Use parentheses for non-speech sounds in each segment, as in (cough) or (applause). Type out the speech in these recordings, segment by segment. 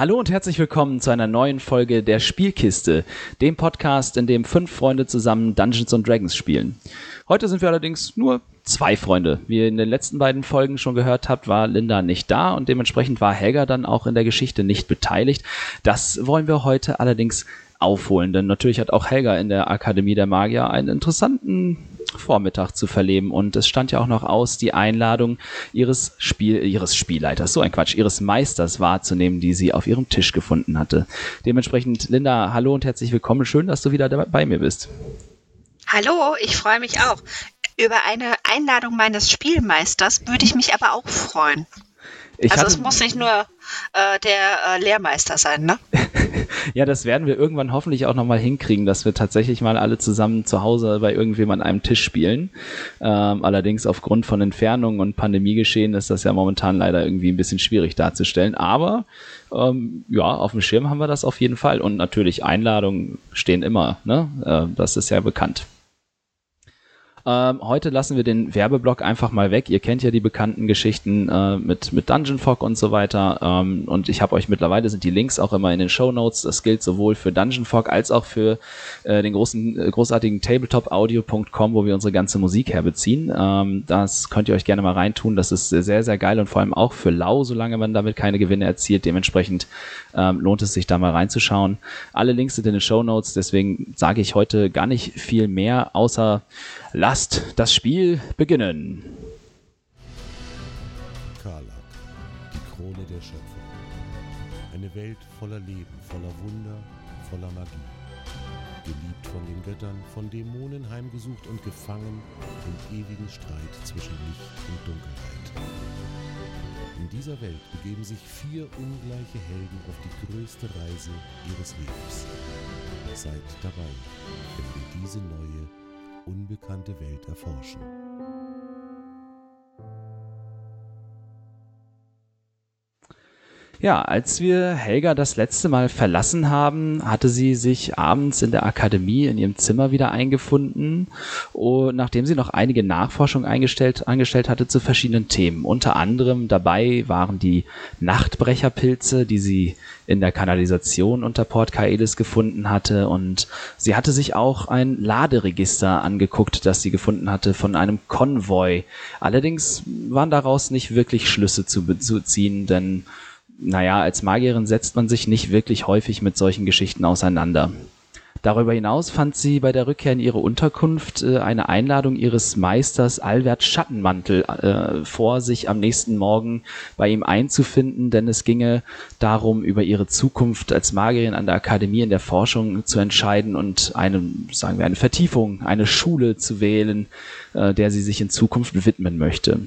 Hallo und herzlich willkommen zu einer neuen Folge der Spielkiste, dem Podcast, in dem fünf Freunde zusammen Dungeons and Dragons spielen. Heute sind wir allerdings nur zwei Freunde. Wie ihr in den letzten beiden Folgen schon gehört habt, war Linda nicht da und dementsprechend war Helga dann auch in der Geschichte nicht beteiligt. Das wollen wir heute allerdings aufholen, denn natürlich hat auch Helga in der Akademie der Magier einen interessanten Vormittag zu verleben und es stand ja auch noch aus, die Einladung ihres Spiel, ihres Spielleiters, so ein Quatsch, ihres Meisters wahrzunehmen, die sie auf ihrem Tisch gefunden hatte. Dementsprechend, Linda, hallo und herzlich willkommen. Schön, dass du wieder bei mir bist. Hallo, ich freue mich auch. Über eine Einladung meines Spielmeisters würde ich mich aber auch freuen. Ich also es muss nicht nur äh, der äh, Lehrmeister sein, ne? (laughs) ja, das werden wir irgendwann hoffentlich auch nochmal hinkriegen, dass wir tatsächlich mal alle zusammen zu Hause bei irgendwem an einem Tisch spielen. Ähm, allerdings aufgrund von Entfernungen und Pandemiegeschehen ist das ja momentan leider irgendwie ein bisschen schwierig darzustellen. Aber ähm, ja, auf dem Schirm haben wir das auf jeden Fall. Und natürlich Einladungen stehen immer, ne? Äh, das ist ja bekannt. Ähm, heute lassen wir den Werbeblock einfach mal weg. Ihr kennt ja die bekannten Geschichten äh, mit, mit Dungeon Fog und so weiter. Ähm, und ich habe euch mittlerweile sind die Links auch immer in den Show Notes. Das gilt sowohl für Dungeon Fog als auch für äh, den großen, äh, großartigen Tabletopaudio.com, wo wir unsere ganze Musik herbeziehen. Ähm, das könnt ihr euch gerne mal reintun. Das ist sehr, sehr geil und vor allem auch für lau, solange man damit keine Gewinne erzielt. Dementsprechend ähm, lohnt es sich da mal reinzuschauen. Alle Links sind in den Show Notes. Deswegen sage ich heute gar nicht viel mehr, außer Lasst das Spiel beginnen. Karlak, die Krone der Schöpfung. Eine Welt voller Leben, voller Wunder, voller Magie. Geliebt von den Göttern, von Dämonen heimgesucht und gefangen im ewigen Streit zwischen Licht und Dunkelheit. In dieser Welt begeben sich vier ungleiche Helden auf die größte Reise ihres Lebens. Seid dabei, wenn wir diese neue unbekannte Welt erforschen. Ja, als wir Helga das letzte Mal verlassen haben, hatte sie sich abends in der Akademie in ihrem Zimmer wieder eingefunden, und nachdem sie noch einige Nachforschungen eingestellt, angestellt hatte zu verschiedenen Themen. Unter anderem dabei waren die Nachtbrecherpilze, die sie in der Kanalisation unter Port Kaelis gefunden hatte und sie hatte sich auch ein Laderegister angeguckt, das sie gefunden hatte von einem Konvoi. Allerdings waren daraus nicht wirklich Schlüsse zu, zu ziehen, denn naja, als Magierin setzt man sich nicht wirklich häufig mit solchen Geschichten auseinander. Darüber hinaus fand sie bei der Rückkehr in ihre Unterkunft äh, eine Einladung ihres Meisters Albert Schattenmantel äh, vor, sich am nächsten Morgen bei ihm einzufinden, denn es ginge darum, über ihre Zukunft als Magierin an der Akademie in der Forschung zu entscheiden und eine, sagen wir, eine Vertiefung, eine Schule zu wählen, äh, der sie sich in Zukunft widmen möchte.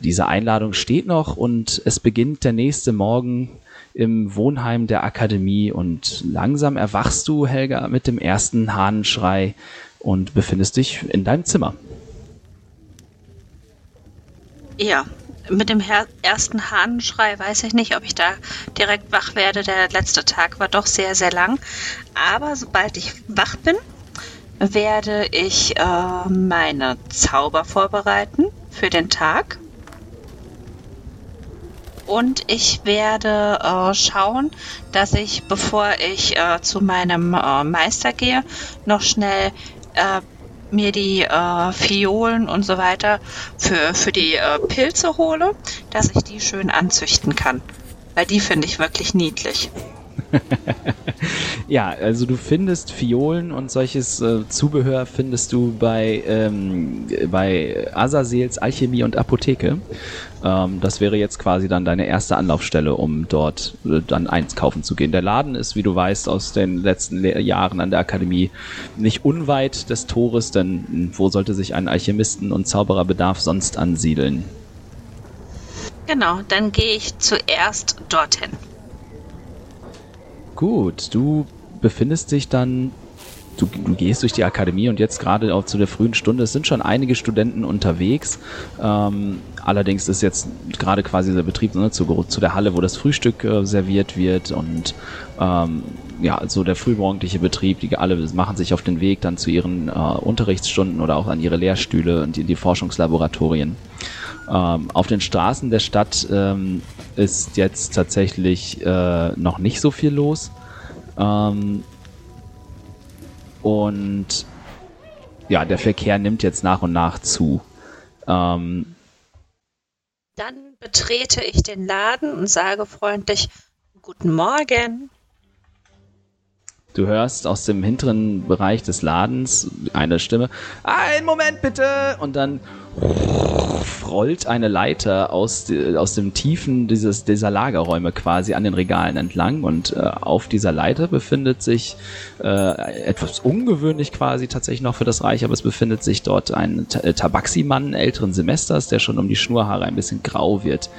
Diese Einladung steht noch und es beginnt der nächste Morgen im Wohnheim der Akademie und langsam erwachst du, Helga, mit dem ersten Hahnenschrei und befindest dich in deinem Zimmer. Ja, mit dem Her ersten Hahnenschrei weiß ich nicht, ob ich da direkt wach werde. Der letzte Tag war doch sehr, sehr lang. Aber sobald ich wach bin, werde ich äh, meine Zauber vorbereiten für den Tag und ich werde äh, schauen, dass ich, bevor ich äh, zu meinem äh, Meister gehe, noch schnell äh, mir die äh, Fiolen und so weiter für, für die äh, Pilze hole, dass ich die schön anzüchten kann. Weil die finde ich wirklich niedlich. Ja, also du findest Fiolen und solches äh, Zubehör findest du bei, ähm, bei Asasels Alchemie und Apotheke. Ähm, das wäre jetzt quasi dann deine erste Anlaufstelle, um dort äh, dann eins kaufen zu gehen. Der Laden ist, wie du weißt, aus den letzten Le Jahren an der Akademie nicht unweit des Tores, denn wo sollte sich ein Alchemisten- und Zaubererbedarf sonst ansiedeln? Genau, dann gehe ich zuerst dorthin. Gut, du befindest dich dann, du, du gehst durch die Akademie und jetzt gerade auch zu der frühen Stunde, es sind schon einige Studenten unterwegs. Ähm, allerdings ist jetzt gerade quasi der Betrieb ne, zu, zu der Halle, wo das Frühstück äh, serviert wird und ähm, ja, so der frühmorgendliche Betrieb, die alle machen sich auf den Weg dann zu ihren äh, Unterrichtsstunden oder auch an ihre Lehrstühle und in die Forschungslaboratorien. Ähm, auf den Straßen der Stadt ähm, ist jetzt tatsächlich äh, noch nicht so viel los. Ähm, und ja, der Verkehr nimmt jetzt nach und nach zu. Ähm, Dann betrete ich den Laden und sage freundlich Guten Morgen. Du hörst aus dem hinteren Bereich des Ladens eine Stimme. Ein Moment bitte! Und dann rollt eine Leiter aus, aus dem Tiefen dieses, dieser Lagerräume quasi an den Regalen entlang und äh, auf dieser Leiter befindet sich äh, etwas ungewöhnlich quasi tatsächlich noch für das Reich, aber es befindet sich dort ein Tabaxi-Mann älteren Semesters, der schon um die Schnurhaare ein bisschen grau wird.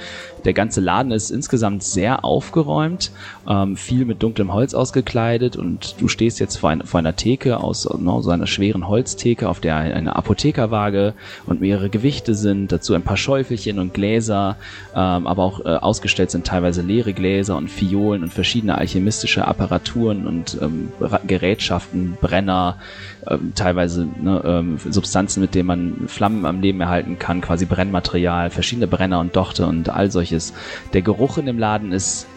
Der ganze Laden ist insgesamt sehr aufgeräumt, ähm, viel mit dunklem Holz ausgekleidet und du stehst jetzt vor, ein, vor einer Theke aus no, so einer schweren Holztheke, auf der eine Apothekerwaage und mehrere Gewichte sind, dazu ein paar Schäufelchen und Gläser, ähm, aber auch äh, ausgestellt sind teilweise leere Gläser und Fiolen und verschiedene alchemistische Apparaturen und ähm, Gerätschaften, Brenner, ähm, teilweise ne, ähm, Substanzen, mit denen man Flammen am Leben erhalten kann, quasi Brennmaterial, verschiedene Brenner und Dochte und all solches. Der Geruch in dem Laden ist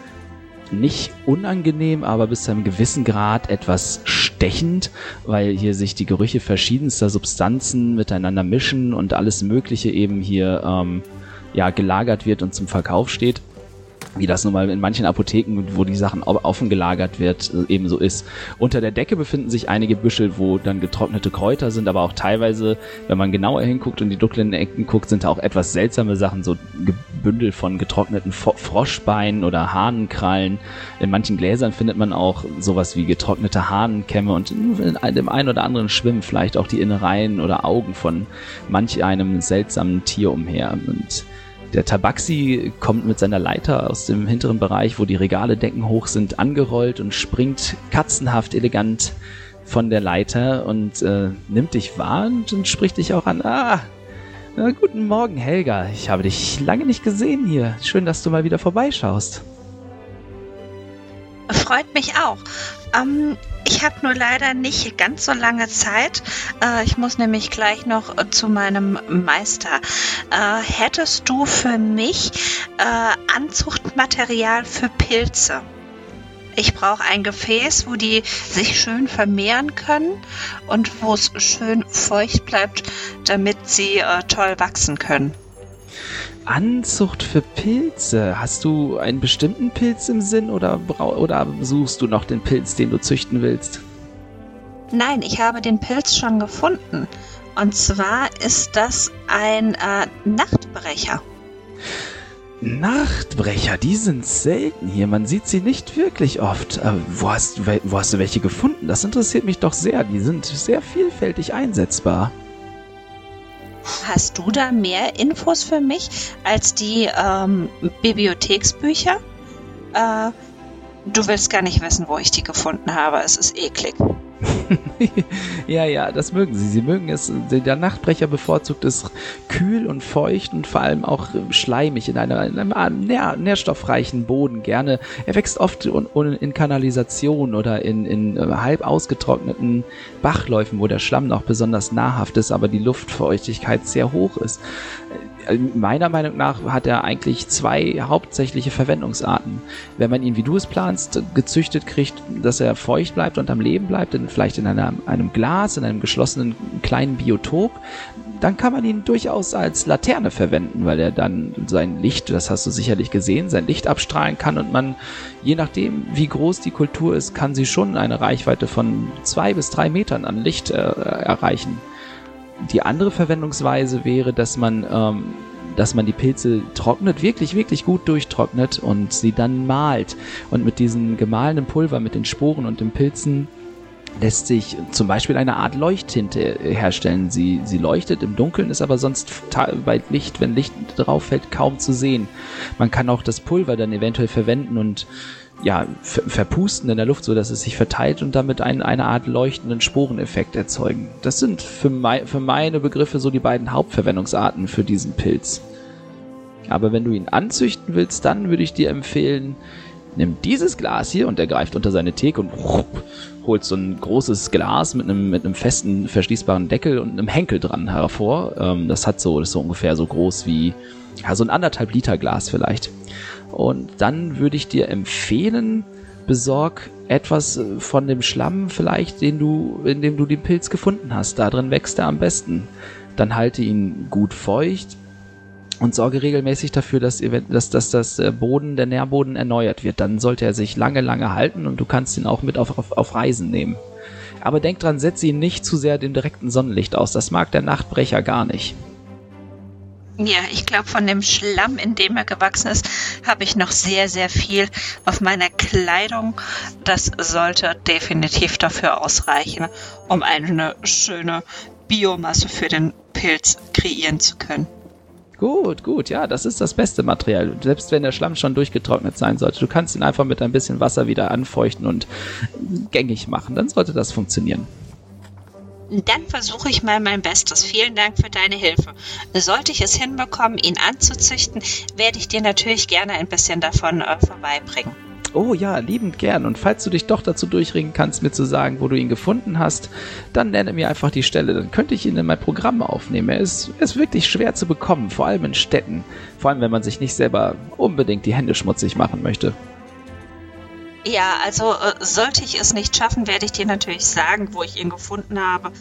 nicht unangenehm, aber bis zu einem gewissen Grad etwas stechend, weil hier sich die Gerüche verschiedenster Substanzen miteinander mischen und alles Mögliche eben hier ähm, ja gelagert wird und zum Verkauf steht wie das nun mal in manchen Apotheken, wo die Sachen offen gelagert wird, äh, ebenso ist. Unter der Decke befinden sich einige Büschel, wo dann getrocknete Kräuter sind, aber auch teilweise, wenn man genauer hinguckt und die dunklen Ecken guckt, sind da auch etwas seltsame Sachen, so Bündel von getrockneten Froschbeinen oder Hahnenkrallen. In manchen Gläsern findet man auch sowas wie getrocknete Hahnenkämme und in dem einen oder anderen schwimmen vielleicht auch die Innereien oder Augen von manch einem seltsamen Tier umher. Und der Tabaxi kommt mit seiner Leiter aus dem hinteren Bereich, wo die Regale deckenhoch sind, angerollt und springt katzenhaft elegant von der Leiter und äh, nimmt dich wahr und, spricht dich auch an. Ah, na, guten Morgen, Helga. Ich habe dich lange nicht gesehen hier. Schön, dass du mal wieder vorbeischaust. Freut mich auch. Ähm, ich habe nur leider nicht ganz so lange Zeit. Äh, ich muss nämlich gleich noch äh, zu meinem Meister. Äh, hättest du für mich Anzuchtmaterial für Pilze? Ich brauche ein Gefäß, wo die sich schön vermehren können und wo es schön feucht bleibt, damit sie toll wachsen können. Anzucht für Pilze. Hast du einen bestimmten Pilz im Sinn oder, oder suchst du noch den Pilz, den du züchten willst? Nein, ich habe den Pilz schon gefunden. Und zwar ist das ein äh, Nachtbrecher. Nachtbrecher, die sind selten hier. Man sieht sie nicht wirklich oft. Aber wo, hast, wo hast du welche gefunden? Das interessiert mich doch sehr. Die sind sehr vielfältig einsetzbar. Hast du da mehr Infos für mich als die ähm, Bibliotheksbücher? Äh, du willst gar nicht wissen, wo ich die gefunden habe. Es ist eklig. Ja, ja, das mögen sie. Sie mögen es. Der Nachtbrecher bevorzugt es kühl und feucht und vor allem auch schleimig in, einer, in einem nähr, nährstoffreichen Boden. Gerne. Er wächst oft in Kanalisation oder in, in äh, halb ausgetrockneten Bachläufen, wo der Schlamm noch besonders nahrhaft ist, aber die Luftfeuchtigkeit sehr hoch ist meiner Meinung nach hat er eigentlich zwei hauptsächliche Verwendungsarten. Wenn man ihn, wie du es planst, gezüchtet kriegt, dass er feucht bleibt und am Leben bleibt, in, vielleicht in einer, einem Glas, in einem geschlossenen kleinen Biotop, dann kann man ihn durchaus als Laterne verwenden, weil er dann sein Licht, das hast du sicherlich gesehen, sein Licht abstrahlen kann und man, je nachdem, wie groß die Kultur ist, kann sie schon eine Reichweite von zwei bis drei Metern an Licht äh, erreichen die andere Verwendungsweise wäre, dass man, ähm, dass man die Pilze trocknet, wirklich, wirklich gut durchtrocknet und sie dann malt. Und mit diesem gemahlenen Pulver, mit den Sporen und den Pilzen lässt sich zum Beispiel eine Art Leuchttinte herstellen. Sie, sie leuchtet im Dunkeln, ist aber sonst bei Licht, wenn Licht drauf fällt, kaum zu sehen. Man kann auch das Pulver dann eventuell verwenden und ja, verpusten in der Luft, so dass es sich verteilt und damit ein, eine Art leuchtenden Sporeneffekt erzeugen. Das sind für, mei für meine Begriffe so die beiden Hauptverwendungsarten für diesen Pilz. Aber wenn du ihn anzüchten willst, dann würde ich dir empfehlen, nimm dieses Glas hier und er greift unter seine Theke und holt so ein großes Glas mit einem, mit einem festen, verschließbaren Deckel und einem Henkel dran hervor. Ähm, das hat so, das ist so ungefähr so groß wie, Also ein anderthalb Liter Glas vielleicht. Und dann würde ich dir empfehlen, besorg etwas äh, von dem Schlamm vielleicht, den du, in dem du den Pilz gefunden hast. Da drin wächst er am besten. Dann halte ihn gut feucht und sorge regelmäßig dafür, dass, dass, dass das äh, Boden, der Nährboden erneuert wird. Dann sollte er sich lange, lange halten und du kannst ihn auch mit auf, auf, auf Reisen nehmen. Aber denk dran, setze ihn nicht zu sehr dem direkten Sonnenlicht aus. Das mag der Nachtbrecher gar nicht. Ja, ich glaube, von dem Schlamm, in dem er gewachsen ist, habe ich noch sehr, sehr viel auf meiner Kleidung. Das sollte definitiv dafür ausreichen, um eine schöne Biomasse für den Pilz kreieren zu können. Gut, gut, ja, das ist das beste Material. Selbst wenn der Schlamm schon durchgetrocknet sein sollte, du kannst ihn einfach mit ein bisschen Wasser wieder anfeuchten und gängig machen. Dann sollte das funktionieren. Dann versuche ich mal mein Bestes. Vielen Dank für deine Hilfe. Sollte ich es hinbekommen, ihn anzuzüchten, werde ich dir natürlich gerne ein bisschen davon äh, vorbeibringen. Oh ja, liebend gern. Und falls du dich doch dazu durchringen kannst, mir zu sagen, wo du ihn gefunden hast, dann nenne mir einfach die Stelle. Dann könnte ich ihn in mein Programm aufnehmen. Er ist, er ist wirklich schwer zu bekommen, vor allem in Städten. Vor allem, wenn man sich nicht selber unbedingt die Hände schmutzig machen möchte. Ja, also äh, sollte ich es nicht schaffen, werde ich dir natürlich sagen, wo ich ihn gefunden habe.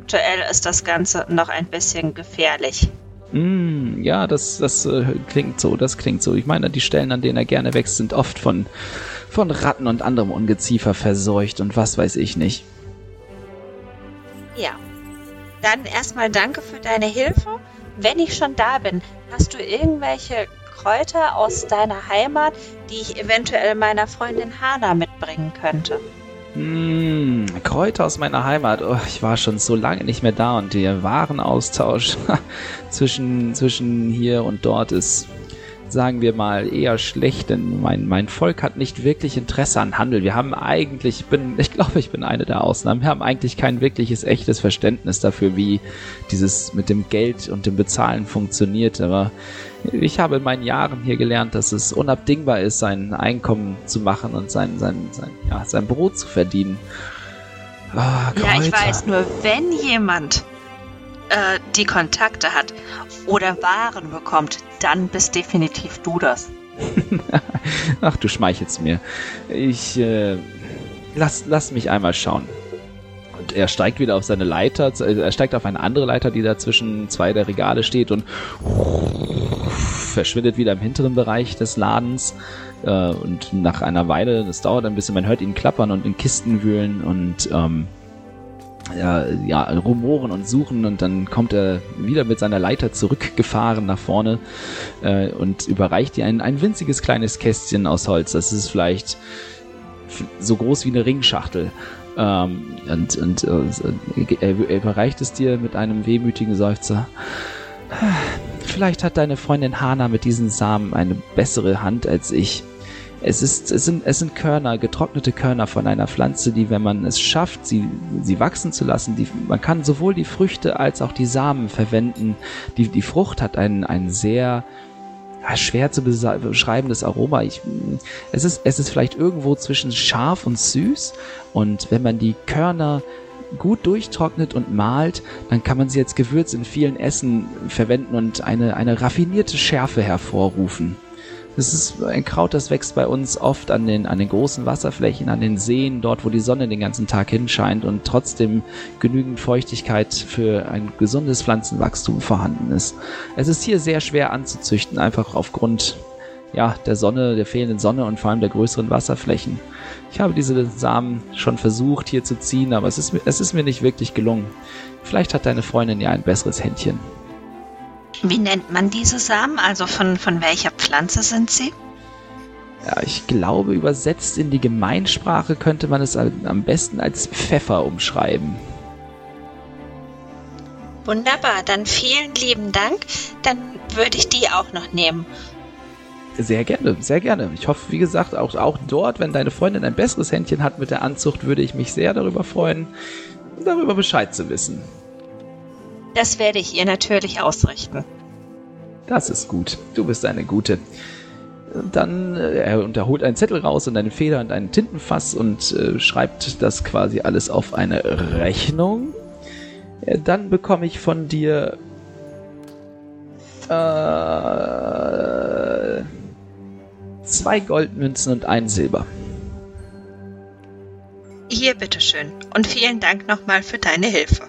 Aktuell ist das Ganze noch ein bisschen gefährlich. Mm, ja, das, das äh, klingt so, das klingt so. Ich meine, die Stellen, an denen er gerne wächst, sind oft von, von Ratten und anderem Ungeziefer verseucht und was weiß ich nicht. Ja. Dann erstmal danke für deine Hilfe. Wenn ich schon da bin, hast du irgendwelche Kräuter aus deiner Heimat, die ich eventuell meiner Freundin Hana mitbringen könnte? Mmh, Kräuter aus meiner Heimat. Oh, ich war schon so lange nicht mehr da und der Warenaustausch (laughs) zwischen, zwischen hier und dort ist sagen wir mal, eher schlecht, denn mein, mein Volk hat nicht wirklich Interesse an Handel. Wir haben eigentlich, ich bin, ich glaube, ich bin eine der Ausnahmen, wir haben eigentlich kein wirkliches, echtes Verständnis dafür, wie dieses mit dem Geld und dem Bezahlen funktioniert. Aber ich habe in meinen Jahren hier gelernt, dass es unabdingbar ist, sein Einkommen zu machen und sein, sein, sein, ja, sein Brot zu verdienen. Oh, ja, ich weiß nur, wenn jemand äh, die Kontakte hat oder Waren bekommt, dann bist definitiv du das. (laughs) Ach, du schmeichelst mir. Ich, äh, lass, lass mich einmal schauen. Und er steigt wieder auf seine Leiter, äh, er steigt auf eine andere Leiter, die da zwischen zwei der Regale steht und verschwindet wieder im hinteren Bereich des Ladens. Äh, und nach einer Weile, das dauert ein bisschen, man hört ihn klappern und in Kisten wühlen und ähm, ja, ja, rumoren und suchen und dann kommt er wieder mit seiner Leiter zurückgefahren nach vorne äh, und überreicht ihr ein, ein winziges kleines Kästchen aus Holz. Das ist vielleicht so groß wie eine Ringschachtel. Ähm, und und äh, er, er überreicht es dir mit einem wehmütigen Seufzer. Vielleicht hat deine Freundin Hana mit diesen Samen eine bessere Hand als ich. Es, ist, es, sind, es sind Körner, getrocknete Körner von einer Pflanze, die, wenn man es schafft, sie, sie wachsen zu lassen, die, man kann sowohl die Früchte als auch die Samen verwenden. Die, die Frucht hat ein, ein sehr ja, schwer zu beschreibendes Aroma. Ich, es, ist, es ist vielleicht irgendwo zwischen scharf und süß. Und wenn man die Körner gut durchtrocknet und malt, dann kann man sie als Gewürz in vielen Essen verwenden und eine, eine raffinierte Schärfe hervorrufen. Das ist ein Kraut, das wächst bei uns oft an den, an den großen Wasserflächen, an den Seen, dort, wo die Sonne den ganzen Tag hinscheint und trotzdem genügend Feuchtigkeit für ein gesundes Pflanzenwachstum vorhanden ist. Es ist hier sehr schwer anzuzüchten, einfach aufgrund ja, der Sonne, der fehlenden Sonne und vor allem der größeren Wasserflächen. Ich habe diese Samen schon versucht hier zu ziehen, aber es ist, es ist mir nicht wirklich gelungen. Vielleicht hat deine Freundin ja ein besseres Händchen. Wie nennt man diese Samen? Also von, von welcher Pflanze sind sie? Ja, ich glaube, übersetzt in die Gemeinsprache könnte man es am besten als Pfeffer umschreiben. Wunderbar, dann vielen lieben Dank. Dann würde ich die auch noch nehmen. Sehr gerne, sehr gerne. Ich hoffe, wie gesagt, auch, auch dort, wenn deine Freundin ein besseres Händchen hat mit der Anzucht, würde ich mich sehr darüber freuen, darüber Bescheid zu wissen. Das werde ich ihr natürlich ausrichten. Das ist gut. Du bist eine gute. Dann, äh, er unterholt einen Zettel raus und eine Feder und einen Tintenfass und äh, schreibt das quasi alles auf eine Rechnung. Äh, dann bekomme ich von dir Äh, zwei Goldmünzen und ein Silber. Hier, bitteschön. Und vielen Dank nochmal für deine Hilfe.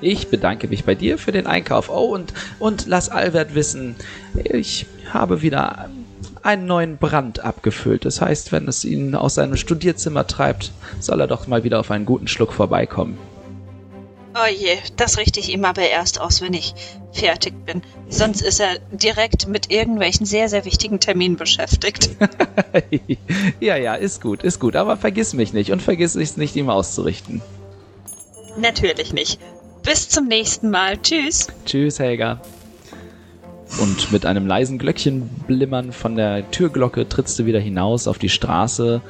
Ich bedanke mich bei dir für den Einkauf. Oh, und, und lass Albert wissen, ich habe wieder einen neuen Brand abgefüllt. Das heißt, wenn es ihn aus seinem Studierzimmer treibt, soll er doch mal wieder auf einen guten Schluck vorbeikommen. Oh je, das richte ich ihm aber erst aus, wenn ich fertig bin. Sonst ist er direkt mit irgendwelchen sehr, sehr wichtigen Terminen beschäftigt. (laughs) ja, ja, ist gut, ist gut. Aber vergiss mich nicht und vergiss es nicht, ihm auszurichten. Natürlich nicht. Bis zum nächsten Mal. Tschüss. Tschüss, Helga. Und mit einem leisen Glöckchenblimmern von der Türglocke trittst du wieder hinaus auf die Straße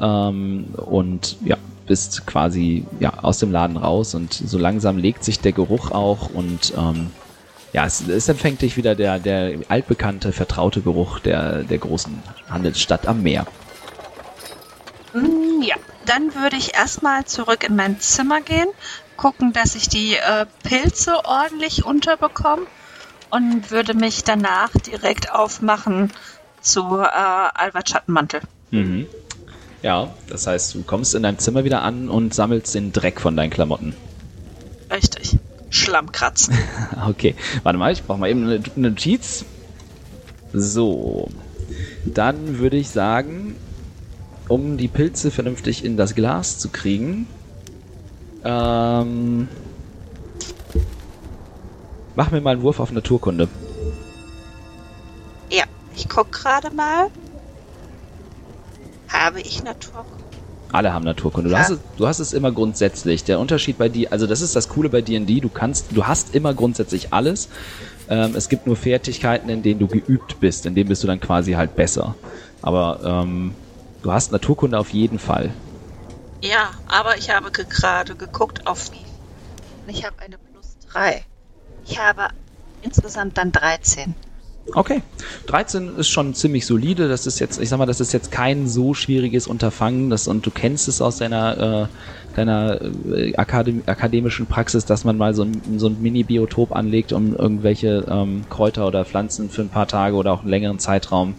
ähm, und ja, bist quasi ja, aus dem Laden raus und so langsam legt sich der Geruch auch und ähm, ja, es, es empfängt dich wieder der, der altbekannte, vertraute Geruch der, der großen Handelsstadt am Meer. Mm, ja, dann würde ich erstmal zurück in mein Zimmer gehen, gucken, dass ich die äh, Pilze ordentlich unterbekomme und würde mich danach direkt aufmachen zu äh, Albert Schattenmantel. Mhm. Ja, das heißt, du kommst in deinem Zimmer wieder an und sammelst den Dreck von deinen Klamotten. Richtig. Schlammkratzen. (laughs) okay, warte mal, ich brauche mal eben eine Notiz. So, dann würde ich sagen, um die Pilze vernünftig in das Glas zu kriegen, ähm, mach mir mal einen Wurf auf Naturkunde. Ja, ich guck gerade mal. Habe ich Naturkunde? Alle haben Naturkunde. Du, ja. hast es, du hast es immer grundsätzlich. Der Unterschied bei dir, also das ist das Coole bei D&D, du kannst, du hast immer grundsätzlich alles. Ähm, es gibt nur Fertigkeiten, in denen du geübt bist, in denen bist du dann quasi halt besser. Aber ähm, du hast Naturkunde auf jeden Fall. Ja, aber ich habe gerade geguckt auf ich habe eine plus 3. Ich habe insgesamt dann 13. Okay. 13 ist schon ziemlich solide. Das ist jetzt, ich sag mal, das ist jetzt kein so schwieriges Unterfangen. Das, und du kennst es aus deiner, äh, deiner äh, Akadem akademischen Praxis, dass man mal so ein, so ein Mini-Biotop anlegt, um irgendwelche ähm, Kräuter oder Pflanzen für ein paar Tage oder auch einen längeren Zeitraum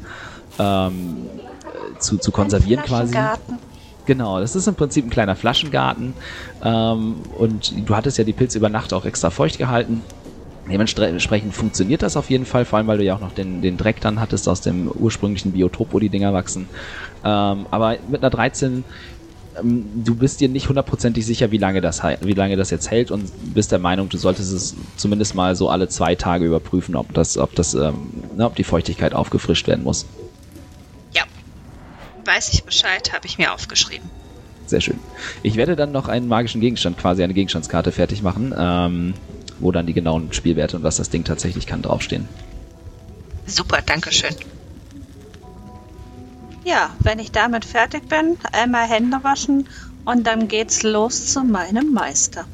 ähm, zu, zu konservieren quasi. Genau, das ist im Prinzip ein kleiner Flaschengarten. Ähm, und du hattest ja die Pilze über Nacht auch extra feucht gehalten. Dementsprechend funktioniert das auf jeden Fall, vor allem weil du ja auch noch den, den Dreck dann hattest aus dem ursprünglichen Biotop, wo die Dinger wachsen. Ähm, aber mit einer 13, ähm, du bist dir nicht hundertprozentig sicher, wie lange, das, wie lange das jetzt hält und bist der Meinung, du solltest es zumindest mal so alle zwei Tage überprüfen, ob, das, ob, das, ähm, ne, ob die Feuchtigkeit aufgefrischt werden muss. Weiß ich Bescheid, habe ich mir aufgeschrieben. Sehr schön. Ich werde dann noch einen magischen Gegenstand, quasi eine Gegenstandskarte fertig machen. Ähm, wo dann die genauen Spielwerte und was das Ding tatsächlich kann draufstehen. Super, danke schön. Ja, wenn ich damit fertig bin, einmal Hände waschen und dann geht's los zu meinem Meister.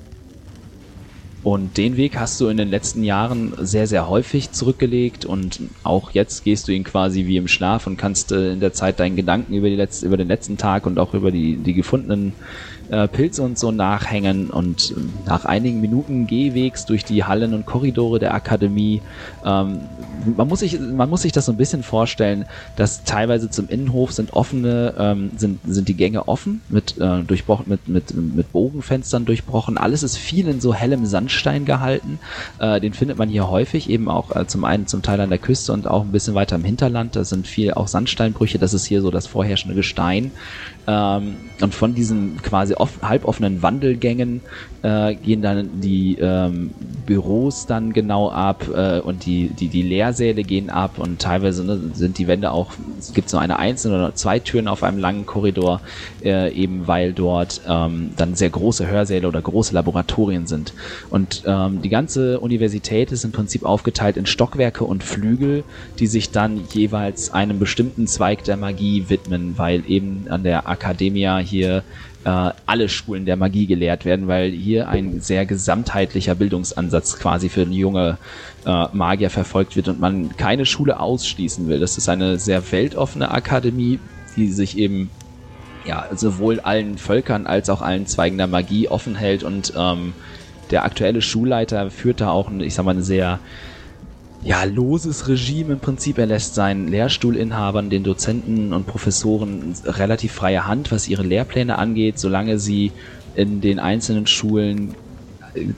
Und den Weg hast du in den letzten Jahren sehr, sehr häufig zurückgelegt und auch jetzt gehst du ihn quasi wie im Schlaf und kannst äh, in der Zeit deinen Gedanken über, die letzte, über den letzten Tag und auch über die, die gefundenen äh, Pilze und so nachhängen und äh, nach einigen Minuten Gehwegs durch die Hallen und Korridore der Akademie, ähm, man, muss sich, man muss sich das so ein bisschen vorstellen, dass teilweise zum Innenhof sind offene, ähm, sind, sind die Gänge offen, mit, äh, durchbrochen, mit, mit, mit Bogenfenstern durchbrochen. Alles ist viel in so hellem Sandstein gehalten. Äh, den findet man hier häufig, eben auch äh, zum einen zum Teil an der Küste und auch ein bisschen weiter im Hinterland. Da sind viel auch Sandsteinbrüche, das ist hier so das vorherrschende Gestein. Ähm, und von diesen quasi off halboffenen Wandelgängen äh, gehen dann die ähm, Büros dann genau ab äh, und die, die, die Lehrsäle gehen ab und teilweise ne, sind die Wände auch, es gibt so eine einzelne oder zwei Türen auf einem langen Korridor, äh, eben weil dort ähm, dann sehr große Hörsäle oder große Laboratorien sind. Und ähm, die ganze Universität ist im Prinzip aufgeteilt in Stockwerke und Flügel, die sich dann jeweils einem bestimmten Zweig der Magie widmen, weil eben an der Academia hier äh, alle Schulen der Magie gelehrt werden, weil hier ein sehr gesamtheitlicher Bildungsansatz quasi für junge äh, Magier verfolgt wird und man keine Schule ausschließen will. Das ist eine sehr weltoffene Akademie, die sich eben ja sowohl allen Völkern als auch allen Zweigen der Magie offen hält und ähm, der aktuelle Schulleiter führt da auch, ich sag mal, eine sehr ja, loses Regime im Prinzip. Er lässt seinen Lehrstuhlinhabern, den Dozenten und Professoren relativ freie Hand, was ihre Lehrpläne angeht, solange sie in den einzelnen Schulen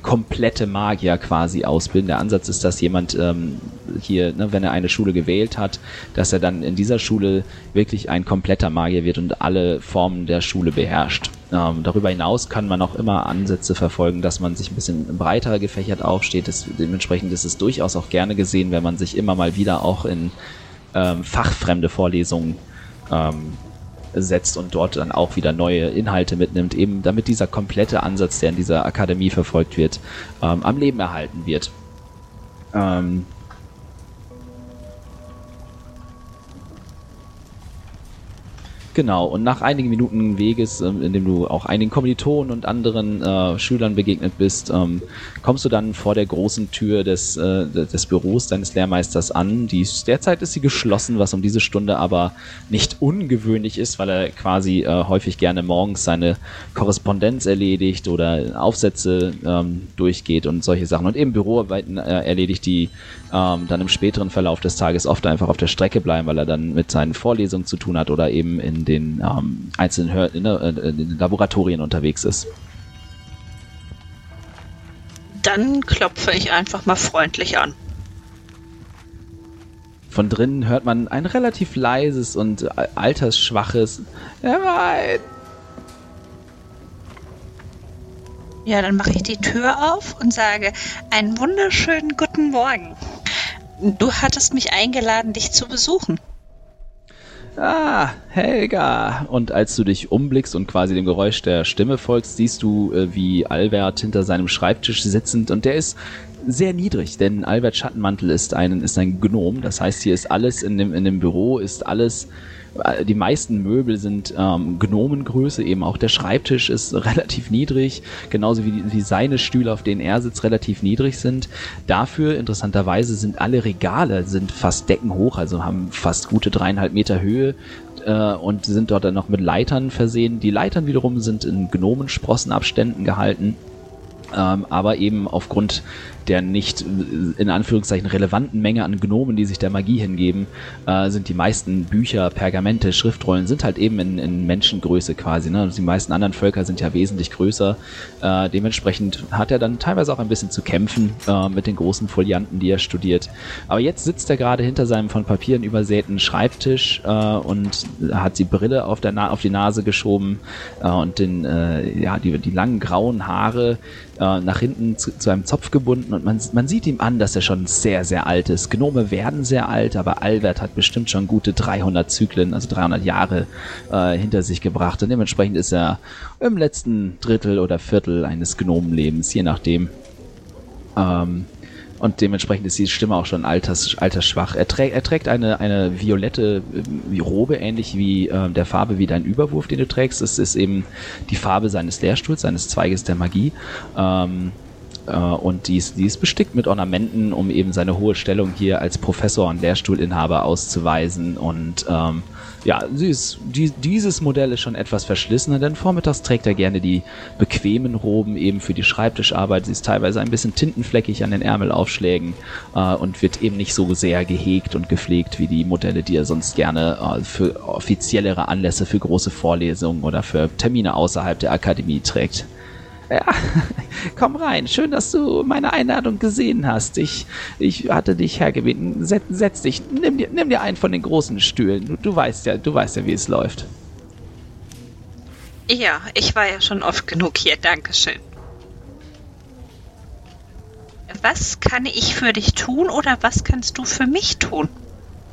komplette Magier quasi ausbilden. Der Ansatz ist, dass jemand ähm, hier, ne, wenn er eine Schule gewählt hat, dass er dann in dieser Schule wirklich ein kompletter Magier wird und alle Formen der Schule beherrscht. Ähm, darüber hinaus kann man auch immer Ansätze verfolgen, dass man sich ein bisschen breiter gefächert aufsteht. Das, dementsprechend ist es durchaus auch gerne gesehen, wenn man sich immer mal wieder auch in ähm, fachfremde Vorlesungen ähm, setzt und dort dann auch wieder neue Inhalte mitnimmt, eben damit dieser komplette Ansatz, der in dieser Akademie verfolgt wird, ähm, am Leben erhalten wird. Ähm, Genau, und nach einigen Minuten Weges, ähm, in dem du auch einigen Kommilitonen und anderen äh, Schülern begegnet bist, ähm, kommst du dann vor der großen Tür des, äh, des Büros deines Lehrmeisters an. Die, derzeit ist sie geschlossen, was um diese Stunde aber nicht ungewöhnlich ist, weil er quasi äh, häufig gerne morgens seine Korrespondenz erledigt oder Aufsätze ähm, durchgeht und solche Sachen und eben Büroarbeiten äh, erledigt, die ähm, dann im späteren Verlauf des Tages oft einfach auf der Strecke bleiben, weil er dann mit seinen Vorlesungen zu tun hat oder eben in den ähm, einzelnen Hör in, in, in den Laboratorien unterwegs ist. Dann klopfe ich einfach mal freundlich an. Von drinnen hört man ein relativ leises und altersschwaches Herein! Ja, dann mache ich die Tür auf und sage einen wunderschönen guten Morgen. Du hattest mich eingeladen, dich zu besuchen. Ah, Helga. Und als du dich umblickst und quasi dem Geräusch der Stimme folgst, siehst du, äh, wie Albert hinter seinem Schreibtisch sitzend und der ist sehr niedrig, denn Albert Schattenmantel ist ein, ist ein Gnom. Das heißt, hier ist alles in dem, in dem Büro, ist alles die meisten Möbel sind ähm, Gnomengröße, eben auch der Schreibtisch ist (laughs) relativ niedrig, genauso wie, wie seine Stühle, auf denen er sitzt, relativ niedrig sind. Dafür, interessanterweise, sind alle Regale sind fast deckenhoch, also haben fast gute dreieinhalb Meter Höhe äh, und sind dort dann noch mit Leitern versehen. Die Leitern wiederum sind in Gnomensprossenabständen gehalten. Ähm, aber eben aufgrund der nicht äh, in Anführungszeichen relevanten Menge an Gnomen, die sich der Magie hingeben, äh, sind die meisten Bücher, Pergamente, Schriftrollen sind halt eben in, in Menschengröße quasi. Ne? Also die meisten anderen Völker sind ja wesentlich größer. Äh, dementsprechend hat er dann teilweise auch ein bisschen zu kämpfen äh, mit den großen Folianten, die er studiert. Aber jetzt sitzt er gerade hinter seinem von Papieren übersäten Schreibtisch äh, und hat die Brille auf, der Na auf die Nase geschoben äh, und den, ja, die, die langen grauen Haare nach hinten zu, zu einem Zopf gebunden und man, man sieht ihm an, dass er schon sehr, sehr alt ist. Gnome werden sehr alt, aber Albert hat bestimmt schon gute 300 Zyklen, also 300 Jahre äh, hinter sich gebracht und dementsprechend ist er im letzten Drittel oder Viertel eines Gnomenlebens, je nachdem. Ähm, und dementsprechend ist die Stimme auch schon alters, altersschwach. Er, trä er trägt eine, eine violette äh, Robe, ähnlich wie äh, der Farbe wie dein Überwurf, den du trägst. Es ist eben die Farbe seines Lehrstuhls, seines Zweiges der Magie. Ähm, äh, und die ist, die ist bestickt mit Ornamenten, um eben seine hohe Stellung hier als Professor und Lehrstuhlinhaber auszuweisen. Und ähm, ja, ist, die, dieses Modell ist schon etwas verschlissener, denn vormittags trägt er gerne die bequemen Roben eben für die Schreibtischarbeit. Sie ist teilweise ein bisschen tintenfleckig an den Ärmelaufschlägen äh, und wird eben nicht so sehr gehegt und gepflegt wie die Modelle, die er sonst gerne äh, für offiziellere Anlässe, für große Vorlesungen oder für Termine außerhalb der Akademie trägt. Ja, (laughs) komm rein. Schön, dass du meine Einladung gesehen hast. Ich, ich hatte dich hergebeten. Setz, setz dich. Nimm dir, nimm dir einen von den großen Stühlen. Du, du weißt ja, du weißt ja, wie es läuft. Ja, ich war ja schon oft genug hier. Dankeschön. Was kann ich für dich tun oder was kannst du für mich tun?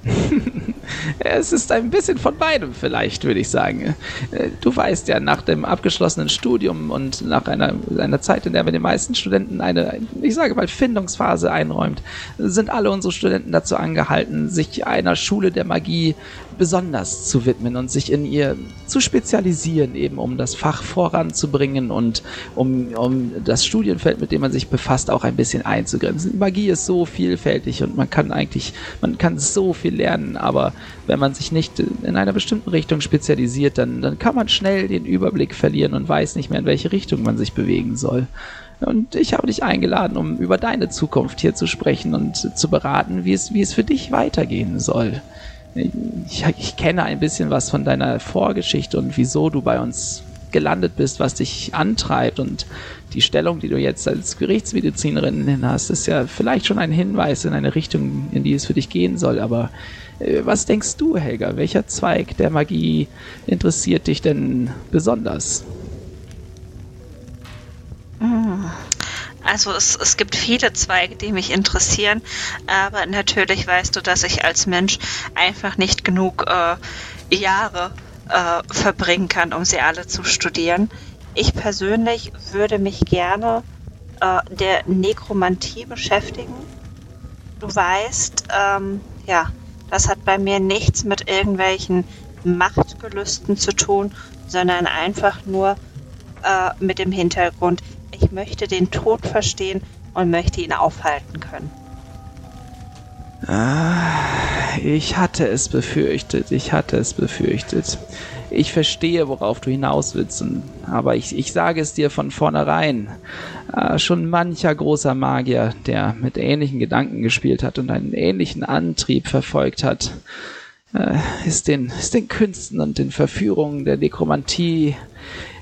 (laughs) es ist ein bisschen von beidem vielleicht, würde ich sagen. Äh, du weißt ja, nach dem abgeschlossenen Studium und nach einer, einer Zeit, in der wir den meisten Studenten eine, ich sage mal, Findungsphase einräumt, sind alle unsere Studenten dazu angehalten, sich einer Schule der Magie besonders zu widmen und sich in ihr zu spezialisieren, eben um das Fach voranzubringen und um, um das Studienfeld, mit dem man sich befasst, auch ein bisschen einzugrenzen. Magie ist so vielfältig und man kann eigentlich, man kann so viel lernen, aber wenn man sich nicht in einer bestimmten Richtung spezialisiert, dann, dann kann man schnell den Überblick verlieren und weiß nicht mehr, in welche Richtung man sich bewegen soll. Und ich habe dich eingeladen, um über deine Zukunft hier zu sprechen und zu beraten, wie es, wie es für dich weitergehen soll. Ich, ich kenne ein bisschen was von deiner Vorgeschichte und wieso du bei uns gelandet bist, was dich antreibt und die Stellung, die du jetzt als Gerichtsmedizinerin hast, ist ja vielleicht schon ein Hinweis in eine Richtung, in die es für dich gehen soll. Aber was denkst du, Helga? Welcher Zweig der Magie interessiert dich denn besonders? Hm. Also es, es gibt viele Zweige, die mich interessieren, aber natürlich weißt du, dass ich als Mensch einfach nicht genug äh, Jahre äh, verbringen kann, um sie alle zu studieren. Ich persönlich würde mich gerne äh, der Nekromantie beschäftigen. Du weißt, ähm, ja, das hat bei mir nichts mit irgendwelchen Machtgelüsten zu tun, sondern einfach nur äh, mit dem Hintergrund, ich möchte den Tod verstehen und möchte ihn aufhalten können. Ah, ich hatte es befürchtet, ich hatte es befürchtet. Ich verstehe, worauf du hinaus willst, aber ich, ich sage es dir von vornherein. Äh, schon mancher großer Magier, der mit ähnlichen Gedanken gespielt hat und einen ähnlichen Antrieb verfolgt hat, äh, ist, den, ist den Künsten und den Verführungen der Nekromantie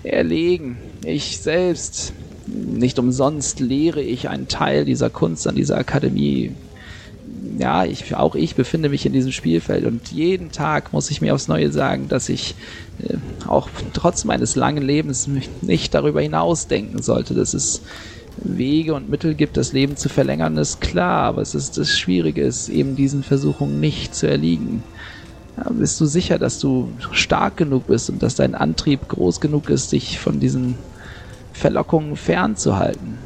erlegen. Ich selbst, nicht umsonst lehre ich einen Teil dieser Kunst an dieser Akademie ja, ich, auch ich befinde mich in diesem Spielfeld und jeden Tag muss ich mir aufs Neue sagen, dass ich äh, auch trotz meines langen Lebens nicht darüber hinaus denken sollte, dass es Wege und Mittel gibt, das Leben zu verlängern, ist klar, aber es ist das Schwierige, ist eben diesen Versuchungen nicht zu erliegen. Ja, bist du sicher, dass du stark genug bist und dass dein Antrieb groß genug ist, dich von diesen Verlockungen fernzuhalten?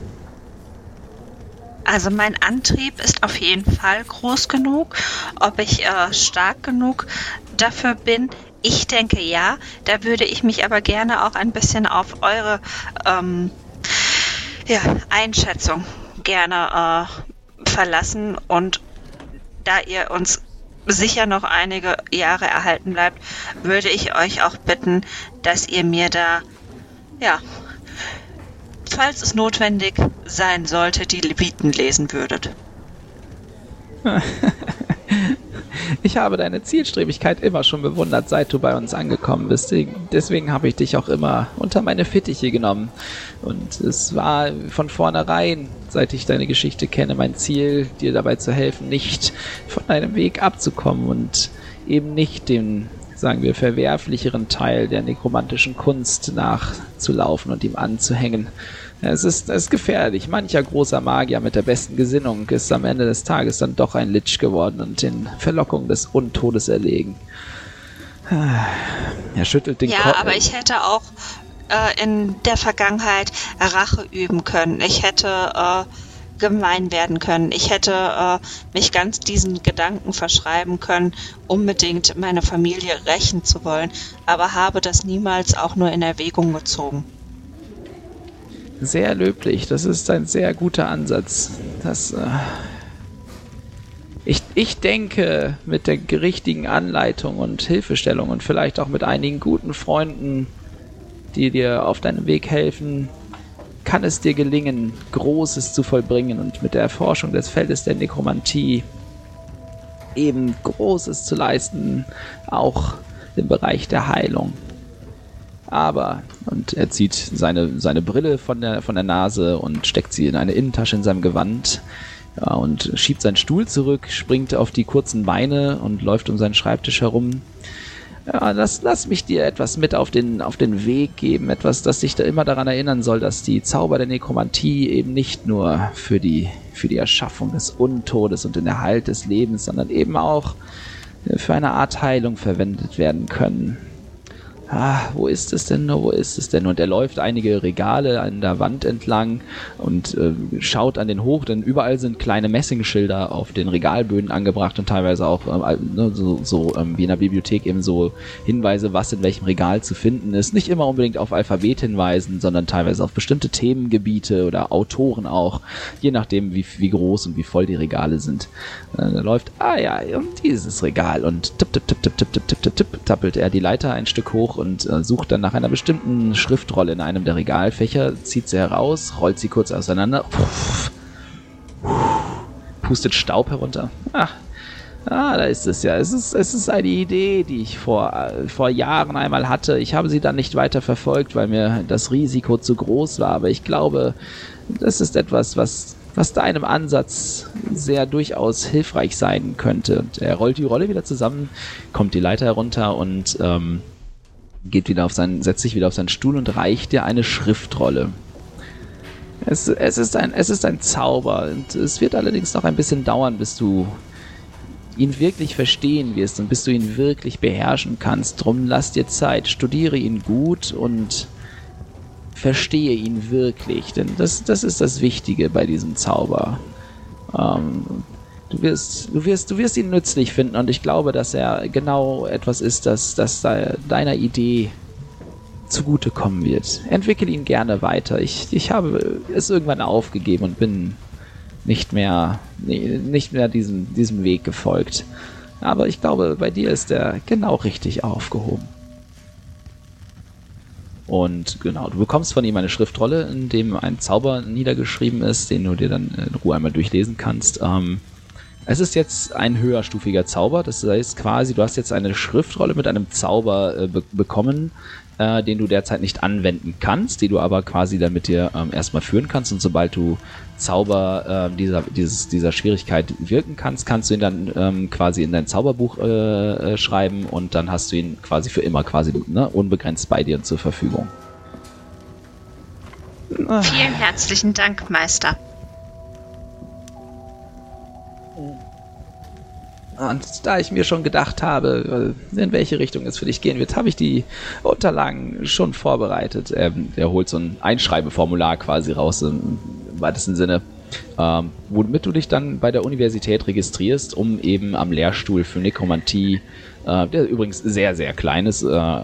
Also mein Antrieb ist auf jeden Fall groß genug. Ob ich äh, stark genug dafür bin, ich denke ja. Da würde ich mich aber gerne auch ein bisschen auf eure ähm, ja, Einschätzung gerne äh, verlassen. Und da ihr uns sicher noch einige Jahre erhalten bleibt, würde ich euch auch bitten, dass ihr mir da ja falls es notwendig sein sollte, die Leviten lesen würdet. (laughs) Ich habe deine Zielstrebigkeit immer schon bewundert, seit du bei uns angekommen bist. Deswegen habe ich dich auch immer unter meine Fittiche genommen. Und es war von vornherein, seit ich deine Geschichte kenne, mein Ziel, dir dabei zu helfen, nicht von deinem Weg abzukommen und eben nicht den sagen wir, verwerflicheren Teil der nekromantischen Kunst nachzulaufen und ihm anzuhängen. Es ist, es ist gefährlich. Mancher großer Magier mit der besten Gesinnung ist am Ende des Tages dann doch ein Litsch geworden und den Verlockungen des Untodes erlegen. Er schüttelt den Kopf. Ja, aber ich hätte auch äh, in der Vergangenheit Rache üben können. Ich hätte äh, gemein werden können. Ich hätte äh, mich ganz diesen Gedanken verschreiben können, unbedingt meine Familie rächen zu wollen, aber habe das niemals auch nur in Erwägung gezogen. Sehr löblich, das ist ein sehr guter Ansatz. Das, äh ich, ich denke, mit der richtigen Anleitung und Hilfestellung und vielleicht auch mit einigen guten Freunden, die dir auf deinem Weg helfen, kann es dir gelingen, Großes zu vollbringen und mit der Erforschung des Feldes der Nekromantie eben Großes zu leisten, auch im Bereich der Heilung. Aber, und er zieht seine, seine Brille von der, von der Nase und steckt sie in eine Innentasche in seinem Gewand ja, und schiebt seinen Stuhl zurück, springt auf die kurzen Beine und läuft um seinen Schreibtisch herum. Ja, lass, lass mich dir etwas mit auf den, auf den Weg geben, etwas, das dich da immer daran erinnern soll, dass die Zauber der Nekromantie eben nicht nur für die, für die Erschaffung des Untodes und den Erhalt des Lebens, sondern eben auch für eine Art Heilung verwendet werden können ah, wo ist es denn nur, wo ist es denn? Und er läuft einige Regale an der Wand entlang und äh, schaut an den hoch, denn überall sind kleine Messingschilder auf den Regalböden angebracht und teilweise auch äh, ne, so, so ähm, wie in der Bibliothek eben so Hinweise, was in welchem Regal zu finden ist. Nicht immer unbedingt auf Alphabet hinweisen, sondern teilweise auf bestimmte Themengebiete oder Autoren auch, je nachdem, wie, wie groß und wie voll die Regale sind. Äh, er läuft, ah ja, um dieses Regal und tipp, tipp, tipp, tipp, tipp, tipp, tipp, tipp, tappelt er die Leiter ein Stück hoch und äh, sucht dann nach einer bestimmten Schriftrolle in einem der Regalfächer, zieht sie heraus, rollt sie kurz auseinander, pustet Staub herunter. Ach, Ah, da ist es ja. Es ist, es ist eine Idee, die ich vor, vor Jahren einmal hatte. Ich habe sie dann nicht weiter verfolgt, weil mir das Risiko zu groß war. Aber ich glaube, das ist etwas, was, was deinem Ansatz sehr durchaus hilfreich sein könnte. Und er rollt die Rolle wieder zusammen, kommt die Leiter herunter und ähm, geht wieder auf seinen, setzt sich wieder auf seinen Stuhl und reicht dir eine Schriftrolle. Es, es, ist ein, es ist ein Zauber und es wird allerdings noch ein bisschen dauern, bis du ihn wirklich verstehen wirst und bis du ihn wirklich beherrschen kannst. Drum lass dir Zeit, studiere ihn gut und verstehe ihn wirklich, denn das, das ist das Wichtige bei diesem Zauber. Ähm, du wirst, du wirst, du wirst ihn nützlich finden und ich glaube, dass er genau etwas ist, das, das deiner Idee zugutekommen wird. Entwickle ihn gerne weiter. Ich, ich habe es irgendwann aufgegeben und bin nicht mehr, nicht mehr diesem, diesem Weg gefolgt. Aber ich glaube, bei dir ist er genau richtig aufgehoben. Und genau, du bekommst von ihm eine Schriftrolle, in dem ein Zauber niedergeschrieben ist, den du dir dann in Ruhe einmal durchlesen kannst. Ähm, es ist jetzt ein höherstufiger Zauber, das heißt quasi, du hast jetzt eine Schriftrolle mit einem Zauber äh, be bekommen, äh, den du derzeit nicht anwenden kannst, die du aber quasi dann mit dir ähm, erstmal führen kannst. Und sobald du Zauber äh, dieser, dieses, dieser Schwierigkeit wirken kannst, kannst du ihn dann ähm, quasi in dein Zauberbuch äh, äh, schreiben und dann hast du ihn quasi für immer quasi ne, unbegrenzt bei dir zur Verfügung. Vielen herzlichen Dank, Meister. Und da ich mir schon gedacht habe, äh, in welche Richtung es für dich gehen wird, habe ich die Unterlagen schon vorbereitet. Ähm, er holt so ein Einschreibeformular quasi raus im weitesten Sinne, ähm, womit du dich dann bei der Universität registrierst, um eben am Lehrstuhl für Nekromantie, äh, der übrigens sehr, sehr klein ist, äh,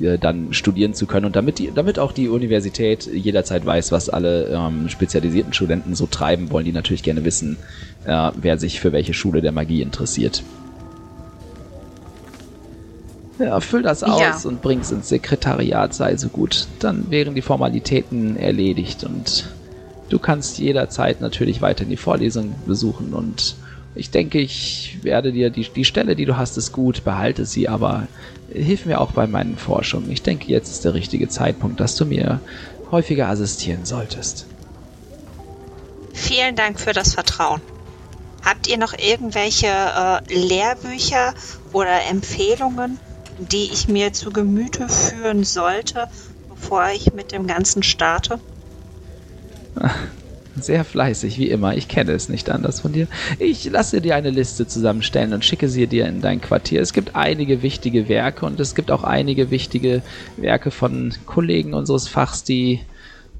äh, dann studieren zu können und damit, die, damit auch die Universität jederzeit weiß, was alle ähm, spezialisierten Studenten so treiben, wollen die natürlich gerne wissen, äh, wer sich für welche Schule der Magie interessiert. Ja, füll das aus ja. und bring's ins Sekretariat, sei so gut. Dann wären die Formalitäten erledigt und du kannst jederzeit natürlich weiter in die Vorlesung besuchen und ich denke, ich werde dir die, die Stelle, die du hast, ist gut, behalte sie, aber hilf mir auch bei meinen Forschungen. Ich denke, jetzt ist der richtige Zeitpunkt, dass du mir häufiger assistieren solltest. Vielen Dank für das Vertrauen. Habt ihr noch irgendwelche äh, Lehrbücher oder Empfehlungen, die ich mir zu Gemüte führen sollte, bevor ich mit dem Ganzen starte? (laughs) Sehr fleißig, wie immer. Ich kenne es nicht anders von dir. Ich lasse dir eine Liste zusammenstellen und schicke sie dir in dein Quartier. Es gibt einige wichtige Werke und es gibt auch einige wichtige Werke von Kollegen unseres Fachs, die